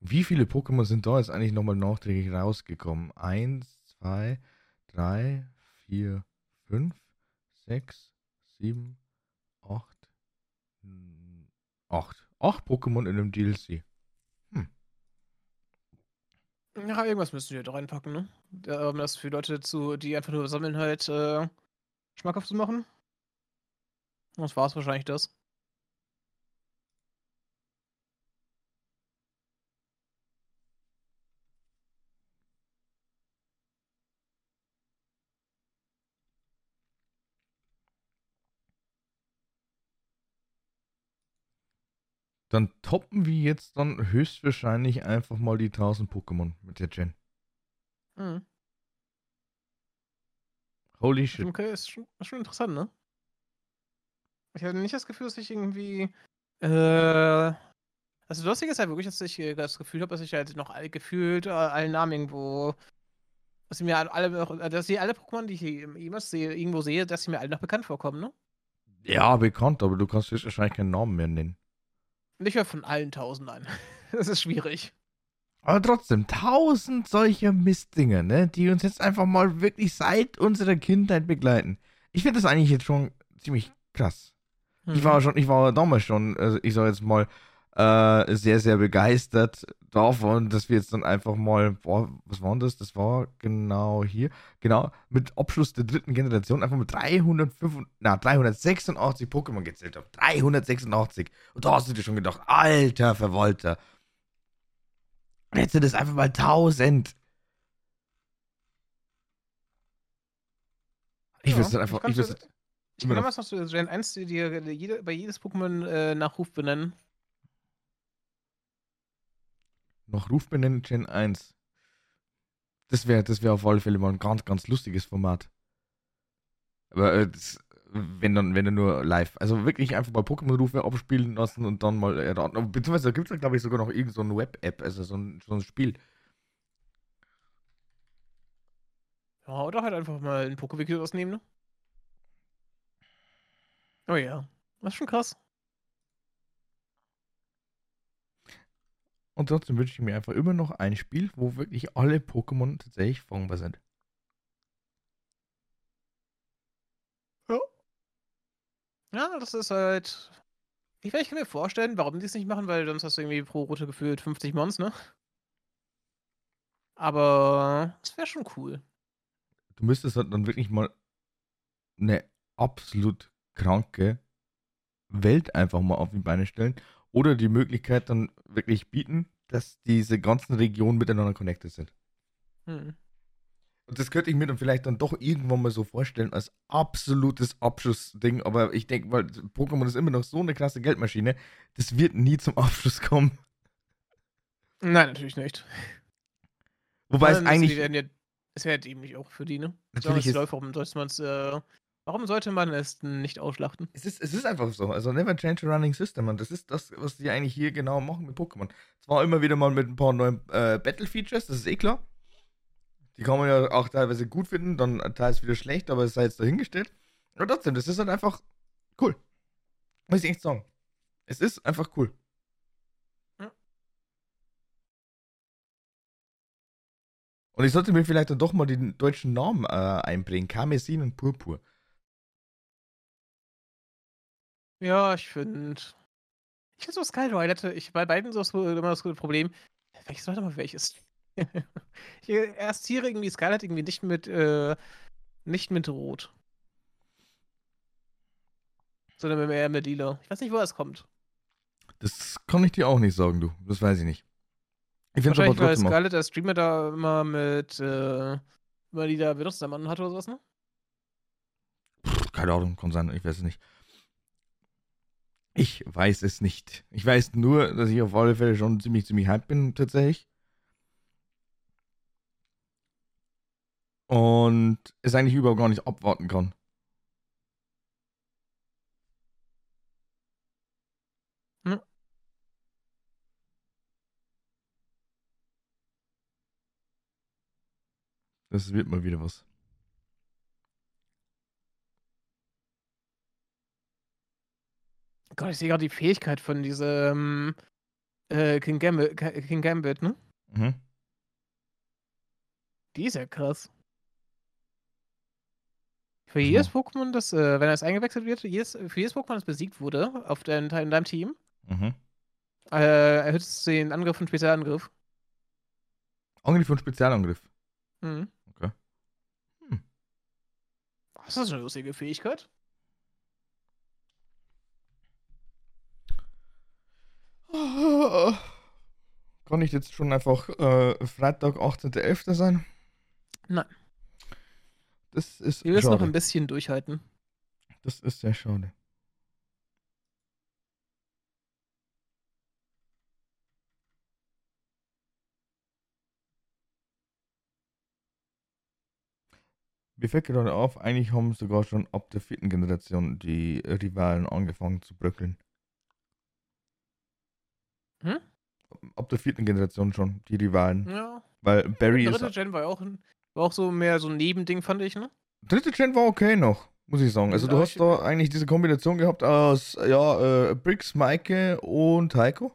Speaker 2: Wie viele Pokémon sind da jetzt eigentlich nochmal nachträglich rausgekommen? Eins, zwei, drei, vier, fünf, sechs, sieben, acht, hm, acht. Acht Pokémon in einem DLC.
Speaker 1: Ja, irgendwas müssen wir da reinpacken, ne? Um das für Leute zu, die einfach nur sammeln, halt äh, schmackhaft zu machen. Das war's wahrscheinlich das.
Speaker 2: Dann toppen wir jetzt dann höchstwahrscheinlich einfach mal die 1000 Pokémon mit der Gen.
Speaker 1: Mhm.
Speaker 2: Holy shit.
Speaker 1: Okay, ist schon, ist schon interessant, ne? Ich hatte nicht das Gefühl, dass ich irgendwie. Äh, also, lustig ist halt wirklich, dass ich äh, das Gefühl habe, dass ich halt noch all, gefühlt äh, allen Namen irgendwo. Dass sie mir alle äh, dass sie alle Pokémon, die ich jemals sehe, irgendwo sehe, dass sie mir alle noch bekannt vorkommen, ne?
Speaker 2: Ja, bekannt, aber du kannst höchstwahrscheinlich keinen Namen mehr nennen.
Speaker 1: Nicht mehr von allen tausend an. Das ist schwierig.
Speaker 2: Aber trotzdem, tausend solcher Mistdinge, ne, die uns jetzt einfach mal wirklich seit unserer Kindheit begleiten. Ich finde das eigentlich jetzt schon ziemlich krass. Mhm. Ich war schon, ich war damals schon, also ich sag jetzt mal, äh, sehr, sehr begeistert davon, dass wir jetzt dann einfach mal, boah, was war denn das? Das war genau hier, genau, mit Abschluss der dritten Generation einfach mit 305, na, 386 Pokémon gezählt haben. 386. Und da hast du dir schon gedacht, alter Verwalter. Jetzt sind es einfach mal 1000. Ich ja, will es dann einfach,
Speaker 1: ich, ich, ich kann damals noch so Gen 1 die, die, jede, bei jedes Pokémon äh, nach Ruf benennen.
Speaker 2: Noch Ruf benennen Gen 1. Das wäre das wär auf alle Fälle mal ein ganz, ganz lustiges Format. Aber äh, das, wenn dann, wenn dann nur live. Also wirklich einfach mal Pokémon-Rufe abspielen lassen und dann mal erraten. Beziehungsweise da gibt es glaube ich, sogar noch irgendeine so Web-App, also so ein, so ein Spiel.
Speaker 1: Ja, oder halt einfach mal ein Pokewiki ausnehmen, ne? Oh ja, das ist schon krass.
Speaker 2: Und trotzdem wünsche ich mir einfach immer noch ein Spiel, wo wirklich alle Pokémon tatsächlich fangbar sind.
Speaker 1: Ja. Ja, das ist halt. Ich, ich kann mir vorstellen, warum die es nicht machen, weil sonst hast du irgendwie pro Route gefühlt 50 Mons, ne? Aber es wäre schon cool.
Speaker 2: Du müsstest halt dann wirklich mal eine absolut kranke Welt einfach mal auf die Beine stellen oder die Möglichkeit dann wirklich bieten, dass diese ganzen Regionen miteinander connected sind. Hm. Und das könnte ich mir dann vielleicht dann doch irgendwann mal so vorstellen als absolutes Abschlussding. Aber ich denke, weil Pokémon ist immer noch so eine klasse Geldmaschine, das wird nie zum Abschluss kommen.
Speaker 1: Nein, natürlich nicht.
Speaker 2: Wobei es eigentlich.
Speaker 1: Ja, es wäre dämlich auch für die, ne?
Speaker 2: Natürlich. Ist,
Speaker 1: Läufer, warum sollte man es äh, Warum sollte man es nicht ausschlachten?
Speaker 2: Es ist, es ist einfach so. Also never change a running system. Und das ist das, was die eigentlich hier genau machen mit Pokémon. Zwar immer wieder mal mit ein paar neuen äh, Battle-Features, das ist eh klar. Die kann man ja auch teilweise gut finden, dann teilweise wieder schlecht, aber es sei jetzt dahingestellt. Aber trotzdem, das ist halt einfach cool. Muss ich echt sagen. Es ist einfach cool. Und ich sollte mir vielleicht dann doch mal den deutschen Namen äh, einbringen. Karmesin und Purpur.
Speaker 1: Ja, ich finde. Ich finde so hatte ich bei beiden so immer das gute Problem. Welches sollte mal welches? ich erstiere irgendwie Skylight irgendwie nicht mit, äh, nicht mit Rot. Sondern eher mit Lila. Ich weiß nicht, wo das kommt.
Speaker 2: Das kann ich dir auch nicht sagen, du. Das weiß ich nicht.
Speaker 1: Ich finde aber trotzdem weil Scarlett, der Streamer da immer mit, äh, immer die da Benutzermann hat oder sowas, ne?
Speaker 2: keine Ahnung, kann sein, ich weiß es nicht. Ich weiß es nicht. Ich weiß nur, dass ich auf alle Fälle schon ziemlich, ziemlich hype bin, tatsächlich. Und es eigentlich überhaupt gar nicht abwarten kann. Hm. Das wird mal wieder was.
Speaker 1: Gott, ich sehe gerade die Fähigkeit von diesem äh, King, Gambit, King Gambit, ne? Mhm. Die ist ja krass. Für mhm. jedes Pokémon, das, äh, wenn es eingewechselt wird, jedes, für jedes Pokémon, das besiegt wurde auf dein, in deinem Team, mhm. äh, erhöht es den Angriff und Spezialangriff.
Speaker 2: Angriff und Spezialangriff?
Speaker 1: Mhm.
Speaker 2: Okay. Hm.
Speaker 1: Das ist eine lustige Fähigkeit.
Speaker 2: Kann ich jetzt schon einfach äh, Freitag, 18.11. sein?
Speaker 1: Nein.
Speaker 2: Das ist
Speaker 1: Wir müssen noch ein bisschen durchhalten.
Speaker 2: Das ist sehr schade. Mir fällt gerade auf, eigentlich haben sogar schon ab der vierten Generation die Rivalen angefangen zu bröckeln. Hm? Ab der vierten Generation schon, die Rivalen.
Speaker 1: Ja.
Speaker 2: Weil Barry
Speaker 1: ist. Dritte Gen war auch, war auch so mehr so ein Nebending, fand ich, ne?
Speaker 2: Dritte Gen war okay noch, muss ich sagen. Also, ja, du hast da eigentlich diese Kombination gehabt aus, ja, äh, Briggs, Maike und Heiko.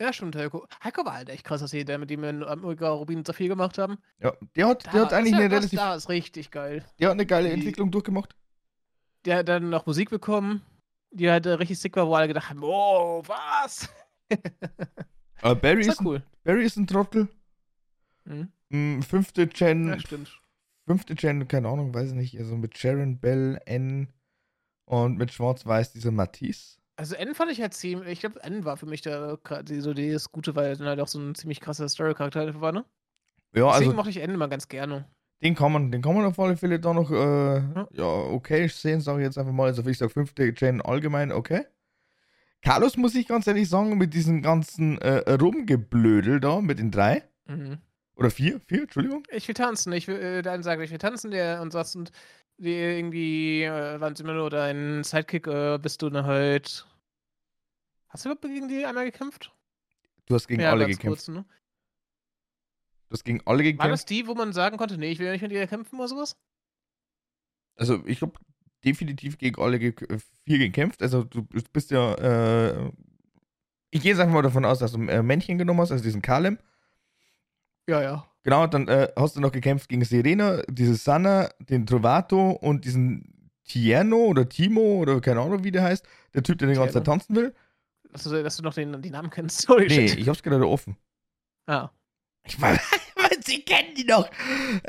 Speaker 1: Ja, stimmt, Heiko. Heiko war halt echt krass, dass sie der mit dem in Omega Rubin so viel gemacht haben.
Speaker 2: Ja, der hat, der
Speaker 1: Da-
Speaker 2: hat eigentlich
Speaker 1: das,
Speaker 2: eine relativ.
Speaker 1: Da ist richtig geil.
Speaker 2: Der hat eine geile
Speaker 1: die-
Speaker 2: Entwicklung durchgemacht.
Speaker 1: Der hat dann noch Musik bekommen, die halt äh, richtig sick war, wo alle gedacht haben, oh, was?
Speaker 2: Aber Barry,
Speaker 1: Ist
Speaker 2: ist
Speaker 1: cool.
Speaker 2: Barry ist ein Trottel.
Speaker 1: Mhm.
Speaker 2: Mm, Fünfte Gen,
Speaker 1: Ja, stimmt.
Speaker 2: fünfte Gen, keine Ahnung, weiß ich nicht. Also mit Sharon Bell, N und mit Schwarz-Weiß dieser Matisse.
Speaker 1: Also N fand ich halt ziemlich, ich glaube N war für mich der, die, so die das Gute, weil er dann halt auch so ein ziemlich krasser Story-Charakter war, ne?
Speaker 2: Ja,
Speaker 1: Deswegen
Speaker 2: also
Speaker 1: mochte ich N immer ganz gerne.
Speaker 2: Den kann man, den kann man auf alle Fälle da noch, äh, ja, okay sehen, sage ich jetzt einfach mal. Also ich sage fünfte Gen allgemein, okay. Carlos muss ich ganz ehrlich sagen, mit diesem ganzen äh, Rumgeblödel da, mit den drei.
Speaker 1: Mhm.
Speaker 2: Oder vier, vier, Entschuldigung.
Speaker 1: Ich will tanzen, ich will, äh, eine sagt, ich will tanzen, der und sonst und die irgendwie, äh, waren sie immer nur dein Sidekick, äh, bist du dann halt. Hast du überhaupt gegen die einmal gekämpft?
Speaker 2: Du hast gegen alle
Speaker 1: ganz
Speaker 2: gekämpft.
Speaker 1: kurz, ne?
Speaker 2: Hast gegen alle
Speaker 1: War
Speaker 2: gekämpft.
Speaker 1: das die, wo man sagen konnte, nee, ich will ja nicht mit dir kämpfen oder sowas?
Speaker 2: Also ich habe definitiv gegen alle ge äh, vier gekämpft. Also du bist ja, äh, ich gehe jetzt einfach mal davon aus, dass du äh, Männchen genommen hast, also diesen Kalem.
Speaker 1: Ja, ja.
Speaker 2: Genau, dann äh, hast du noch gekämpft gegen Serena, diese Sanna, den Trovato und diesen Tierno oder Timo oder keine Ahnung, wie der heißt. Der Typ, der den ganzen Zeit
Speaker 1: Tierno.
Speaker 2: tanzen will.
Speaker 1: Dass du, dass du noch den, die Namen kennst. Sorry,
Speaker 2: Nee,
Speaker 1: shit.
Speaker 2: ich hab's gerade offen.
Speaker 1: Ah.
Speaker 2: Ich weiß, sie kennen die doch.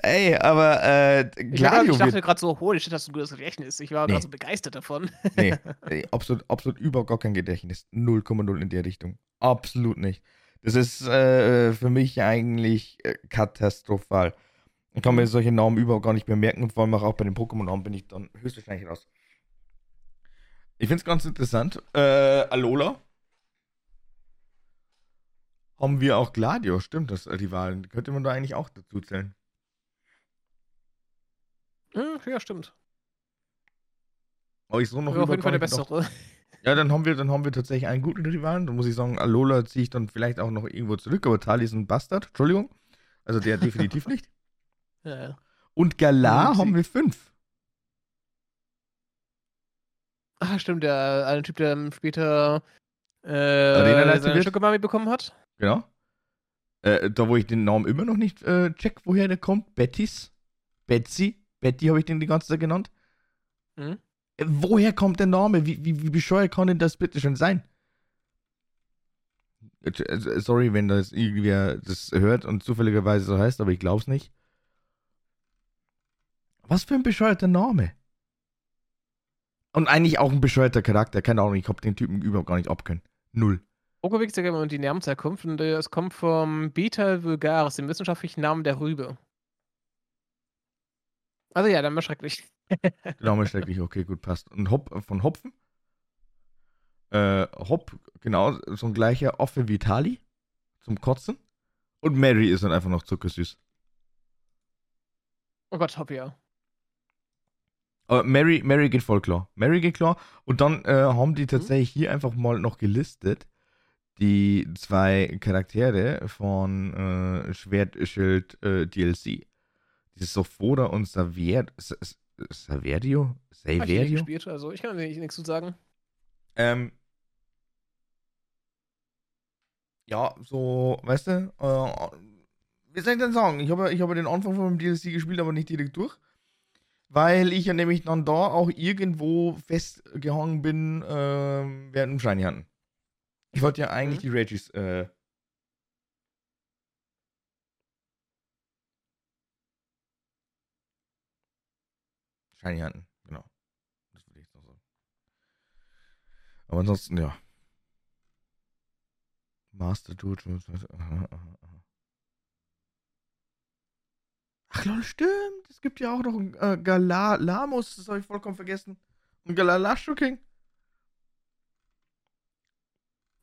Speaker 2: Ey, aber äh, Gladio
Speaker 1: ich dachte gerade so, holy shit, hast du ein gutes Gedächtnis. Ich war
Speaker 2: Nee.
Speaker 1: gerade so begeistert davon.
Speaker 2: Nee, nee absolut, absolut überhaupt gar kein Gedächtnis. 0,0 in der Richtung. Absolut nicht. Das ist äh, für mich eigentlich äh, katastrophal. Ich kann mir solche Namen überhaupt gar nicht mehr merken und vor allem auch bei den Pokémon-Namen bin ich dann höchstwahrscheinlich raus. Ich finde es ganz interessant. Äh, Alola. Haben wir auch Gladio, stimmt, das äh, Rivalen. Könnte man da eigentlich auch dazu zählen.
Speaker 1: Hm, ja, stimmt.
Speaker 2: Aber ich so noch
Speaker 1: auf jeden Fall der bessere.
Speaker 2: Ja, dann haben wir, dann haben wir tatsächlich einen guten Rivalen. Da muss ich sagen, Alola ziehe ich dann vielleicht auch noch irgendwo zurück, aber Tali ist ein Bastard. Entschuldigung. Also der definitiv nicht.
Speaker 1: Ja, ja.
Speaker 2: Und Galar
Speaker 1: Und
Speaker 2: haben wir fünf.
Speaker 1: Ah, stimmt, der eine Typ, der dann später äh, seine? Schokomami bekommen hat.
Speaker 2: Genau. Äh, da, wo ich den Namen immer noch nicht äh, check, woher der kommt. Bettys. Betsy. Betty habe ich den die ganze Zeit genannt.
Speaker 1: Mhm.
Speaker 2: Äh, woher kommt der Name? Wie, wie, wie bescheuert kann denn das bitte schon sein? Äh, äh, Sorry, wenn das irgendwer das hört und zufälligerweise so heißt, aber ich glaub's nicht. Was für ein bescheuerter Name. Und eigentlich auch ein bescheuerter Charakter. Keine Ahnung, ich hab den Typen überhaupt gar nicht abkönnen. Null.
Speaker 1: Okowik sagt immer die Namensherkunft und äh, es kommt vom Beta vulgaris, dem wissenschaftlichen Namen der Rübe. Also ja, dann mal schrecklich.
Speaker 2: Name ist schrecklich, okay, gut, passt. Und Hop von Hopfen. Äh, Hop, genau, so ein gleicher Affe wie Tali. Zum Kotzen. Und Mary ist dann einfach noch zuckersüß.
Speaker 1: Oh Gott, hopp ja.
Speaker 2: Aber Mary, Mary geht voll klar. Mary geht klar. Und dann äh, haben die tatsächlich hier einfach mal noch gelistet, die zwei Charaktere von äh, Schwertschild äh, DLC. Dieses Sophora und Saver S- S- Saverio?
Speaker 1: Hab ich
Speaker 2: Saverio?
Speaker 1: gespielt, also ich kann nicht, nichts zu sagen.
Speaker 2: Ähm, ja, so, weißt du, äh, wie soll ich denn sagen? Ich habe, ich habe den Anfang von dem DLC gespielt, aber nicht direkt durch. Weil ich ja nämlich dann da auch irgendwo festgehangen bin, ähm, während dem Shiny hatten. Ich wollte ja eigentlich
Speaker 1: Mhm.
Speaker 2: die Regis, äh, Shiny hatten, genau. Das würde ich jetzt noch sagen. Aber ansonsten, ja. Master aha. Ach lol, stimmt. Es gibt ja auch noch einen äh, Galalamus, das habe ich vollkommen vergessen. Und Galalasho King.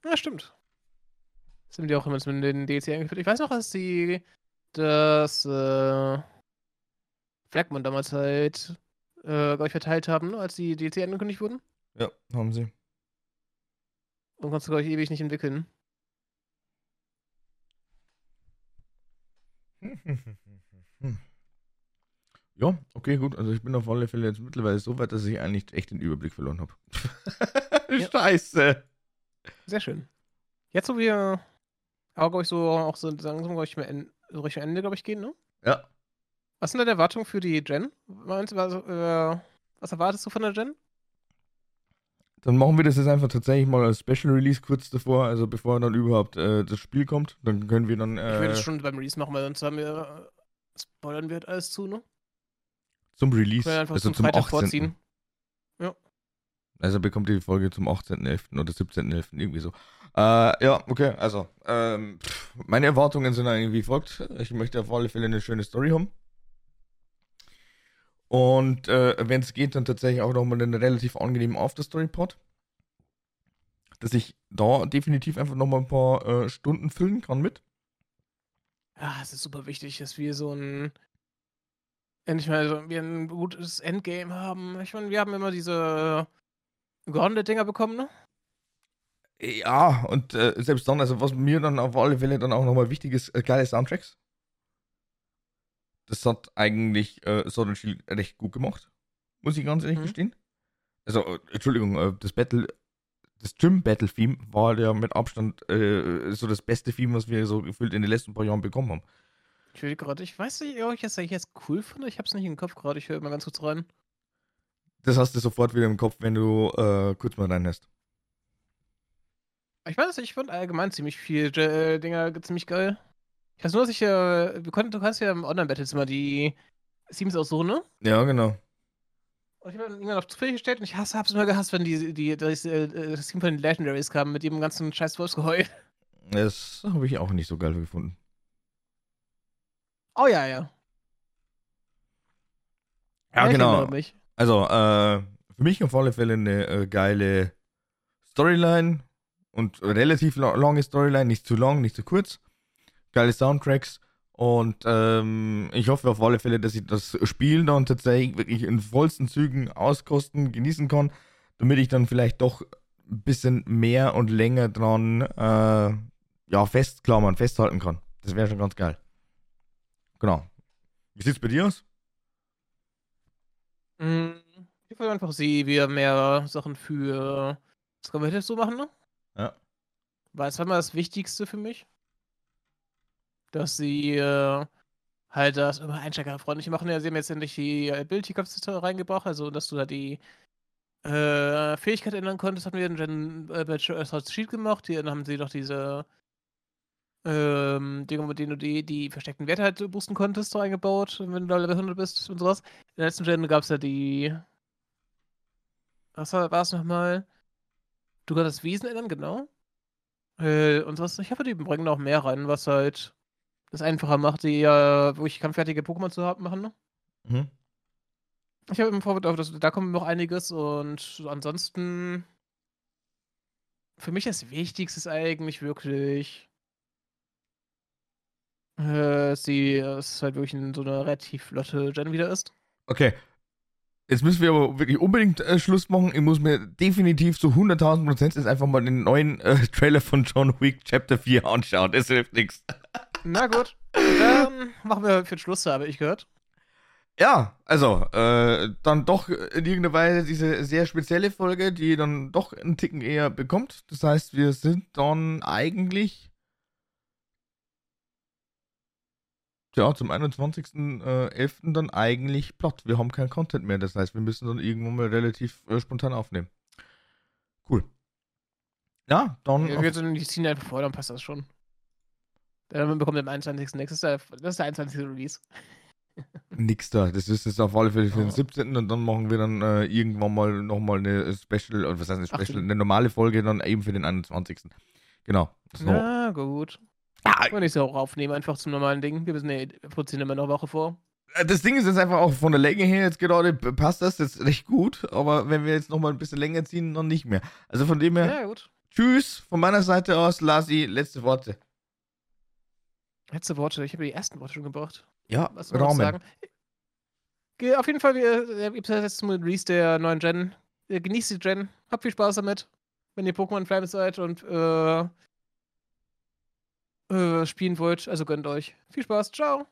Speaker 1: Ja, stimmt. Sind die auch immer mit den DLC eingeführt? Ich weiß noch, dass die das äh, Flagmon damals halt äh, ich, verteilt haben, ne, als die DLC angekündigt wurden.
Speaker 2: Ja, haben sie.
Speaker 1: Und konntest du, glaube ich, ewig nicht entwickeln.
Speaker 2: Ja, okay, gut. Also ich bin auf alle Fälle jetzt mittlerweile so weit, dass ich eigentlich echt den Überblick verloren habe.
Speaker 1: Ja.
Speaker 2: Scheiße.
Speaker 1: Sehr schön. Jetzt, wo wir Aber glaube ich so auch so langsam, glaube ich, so Richtung Ende, glaube ich, gehen, ne?
Speaker 2: Ja.
Speaker 1: Was sind deine Erwartungen für die Gen? Meinst du, was, äh, was erwartest du von der Gen?
Speaker 2: Dann machen wir das jetzt einfach tatsächlich mal als Special Release kurz davor, also bevor dann überhaupt äh, das Spiel kommt. Dann können wir dann. Äh,
Speaker 1: ich würde es schon beim Release machen, weil sonst haben wir. Äh, spoilern wir alles zu, ne?
Speaker 2: Zum Release.
Speaker 1: Können wir einfach
Speaker 2: also
Speaker 1: zum
Speaker 2: zum
Speaker 1: Freitag
Speaker 2: 18.
Speaker 1: vorziehen.
Speaker 2: Also bekommt die Folge zum 18.11. oder 17.11. irgendwie so. Äh, ja, okay, also. Ähm, meine Erwartungen sind eigentlich wie folgt. Ich möchte auf alle Fälle eine schöne Story haben. Und äh, wenn es geht, dann tatsächlich auch nochmal einen relativ angenehmen After-Story-Pod. Dass ich da definitiv einfach nochmal ein paar äh, Stunden füllen kann mit.
Speaker 1: Ja, es ist super wichtig, dass wir so ein. Endlich mal so, wir ein gutes Endgame haben. Ich meine, wir haben immer diese Gauntlet-Dinger bekommen, ne?
Speaker 2: Ja, und äh, selbst dann, also was mir dann auf alle Fälle dann auch nochmal wichtig ist, äh, geile Soundtracks. Das hat eigentlich äh, Sword Shield recht gut gemacht. Muss ich ganz ehrlich
Speaker 1: Mhm.
Speaker 2: gestehen. Also, äh, Entschuldigung, äh, das Battle, das Gym-Battle-Theme war ja mit Abstand äh, so das beste Theme, was wir so gefühlt in den letzten paar Jahren bekommen haben.
Speaker 1: Ich will gerade, ich weiß nicht, ob ich das jetzt cool finde. Ich hab's nicht im Kopf gerade. Ich höre mal ganz kurz rein.
Speaker 2: Das hast du sofort wieder im Kopf, wenn du äh, kurz mal reinhörst.
Speaker 1: Ich weiß ich fand allgemein ziemlich viel äh, Dinger ziemlich geil. Ich weiß nur, dass ich, äh, wir konnten, du kannst ja im Online-Battles immer die Themes aussuchen, ne?
Speaker 2: Ja, genau.
Speaker 1: Und ich habe dann irgendwann auf zufällig gestellt und ich hasse, hab's immer gehasst, wenn die, die, das, äh, das Team von den Legendaries kam mit dem ganzen scheiß Wolfsgeheul.
Speaker 2: Das habe ich auch nicht so geil gefunden.
Speaker 1: Oh ja, ja.
Speaker 2: Ja,
Speaker 1: ich
Speaker 2: genau. Also, äh, für mich auf alle Fälle eine äh, geile Storyline und relativ la lange Storyline, nicht zu lang, nicht zu kurz. Geile Soundtracks und ähm, ich hoffe auf alle Fälle, dass ich das Spiel dann tatsächlich wirklich in vollsten Zügen auskosten, genießen kann, damit ich dann vielleicht doch ein bisschen mehr und länger dran äh, ja, festklammern, festhalten kann. Das wäre schon ganz geil. Genau. Wie sieht's bei dir aus?
Speaker 1: Mm, Ich will einfach sie wieder mehr Sachen für das können wir jetzt so machen, ne?
Speaker 2: Ja.
Speaker 1: Weil es war mal das Wichtigste für mich. Dass sie äh, halt das immer einsteigerfreundlich machen. Ja, sie haben jetzt endlich die Ability-Kapazität reingebracht, also dass du da die äh, Fähigkeit ändern konntest, hatten wir in Gen äh, bei Sword Shield gemacht. Hier dann haben sie doch diese ähm, Dinge, mit denen du die, die versteckten Werte halt boosten konntest, so eingebaut, wenn du da Level 100 bist und sowas. In der letzten Gen gab es ja die. Was war es nochmal? Du kannst das Wesen ändern, genau. Äh, und was, ich hoffe, die bringen noch mehr rein, was halt das einfacher macht, die ja wirklich kampffertige Pokémon zu haben, machen. Ne?
Speaker 2: Mhm.
Speaker 1: Ich habe im Vorfeld auf da kommt noch einiges und ansonsten. Für mich das Wichtigste ist eigentlich wirklich. Äh, sie, es halt wirklich ein- so eine relativ flotte Gen wieder ist.
Speaker 2: Okay. Jetzt müssen wir aber wirklich unbedingt äh, Schluss machen. Ich muss mir definitiv zu 100.000 Prozent jetzt einfach mal den neuen äh, Trailer von John Wick Chapter 4 anschauen. Das hilft nichts.
Speaker 1: Na gut. Dann machen wir für den Schluss, habe ich gehört.
Speaker 2: Ja, also, äh, dann doch in irgendeiner Weise diese sehr spezielle Folge, die dann doch einen Ticken eher bekommt. Das heißt, wir sind dann eigentlich. Ja, zum 21.11. dann eigentlich platt. Wir haben keinen Content mehr. Das heißt, wir müssen dann irgendwann mal relativ äh, spontan aufnehmen. Cool. Ja, dann.
Speaker 1: Wir, wir sind- die ziehen einfach vor, dann passt das schon. Dann bekommt am 21. nächstes Jahr, das ist der 21. Release.
Speaker 2: Nix da. Das ist jetzt auf alle Fälle für den
Speaker 1: Oh.
Speaker 2: 17. und dann machen wir dann äh, irgendwann mal nochmal eine Special, oder was heißt eine
Speaker 1: Ach,
Speaker 2: Special,
Speaker 1: du-
Speaker 2: eine normale Folge dann eben für den 21. Genau. So.
Speaker 1: Na gut.
Speaker 2: Ja,
Speaker 1: Kann ich sie auch aufnehmen, einfach zum normalen Ding. Wir müssen ja, produzieren immer noch eine Woche vor.
Speaker 2: äh, das Ding ist jetzt einfach auch von der Länge her jetzt gerade, p- passt das jetzt recht gut, aber wenn wir jetzt nochmal ein bisschen länger ziehen, dann nicht mehr. Also von dem her,
Speaker 1: Ja, gut.
Speaker 2: tschüss von meiner Seite aus, Lasi, letzte Worte.
Speaker 1: Letzte Worte. Ich habe die ersten Worte schon gebracht.
Speaker 2: Ja,
Speaker 1: Was soll noch
Speaker 2: Rahmen.
Speaker 1: sagen? Ge- Auf jeden Fall, wir, ihr habt jetzt zum Release der neuen Gen. Äh, Genießt die Gen. Habt viel Spaß damit. Wenn ihr Pokémon-Fans seid und äh, äh, spielen wollt. Also gönnt euch. Viel Spaß. Ciao.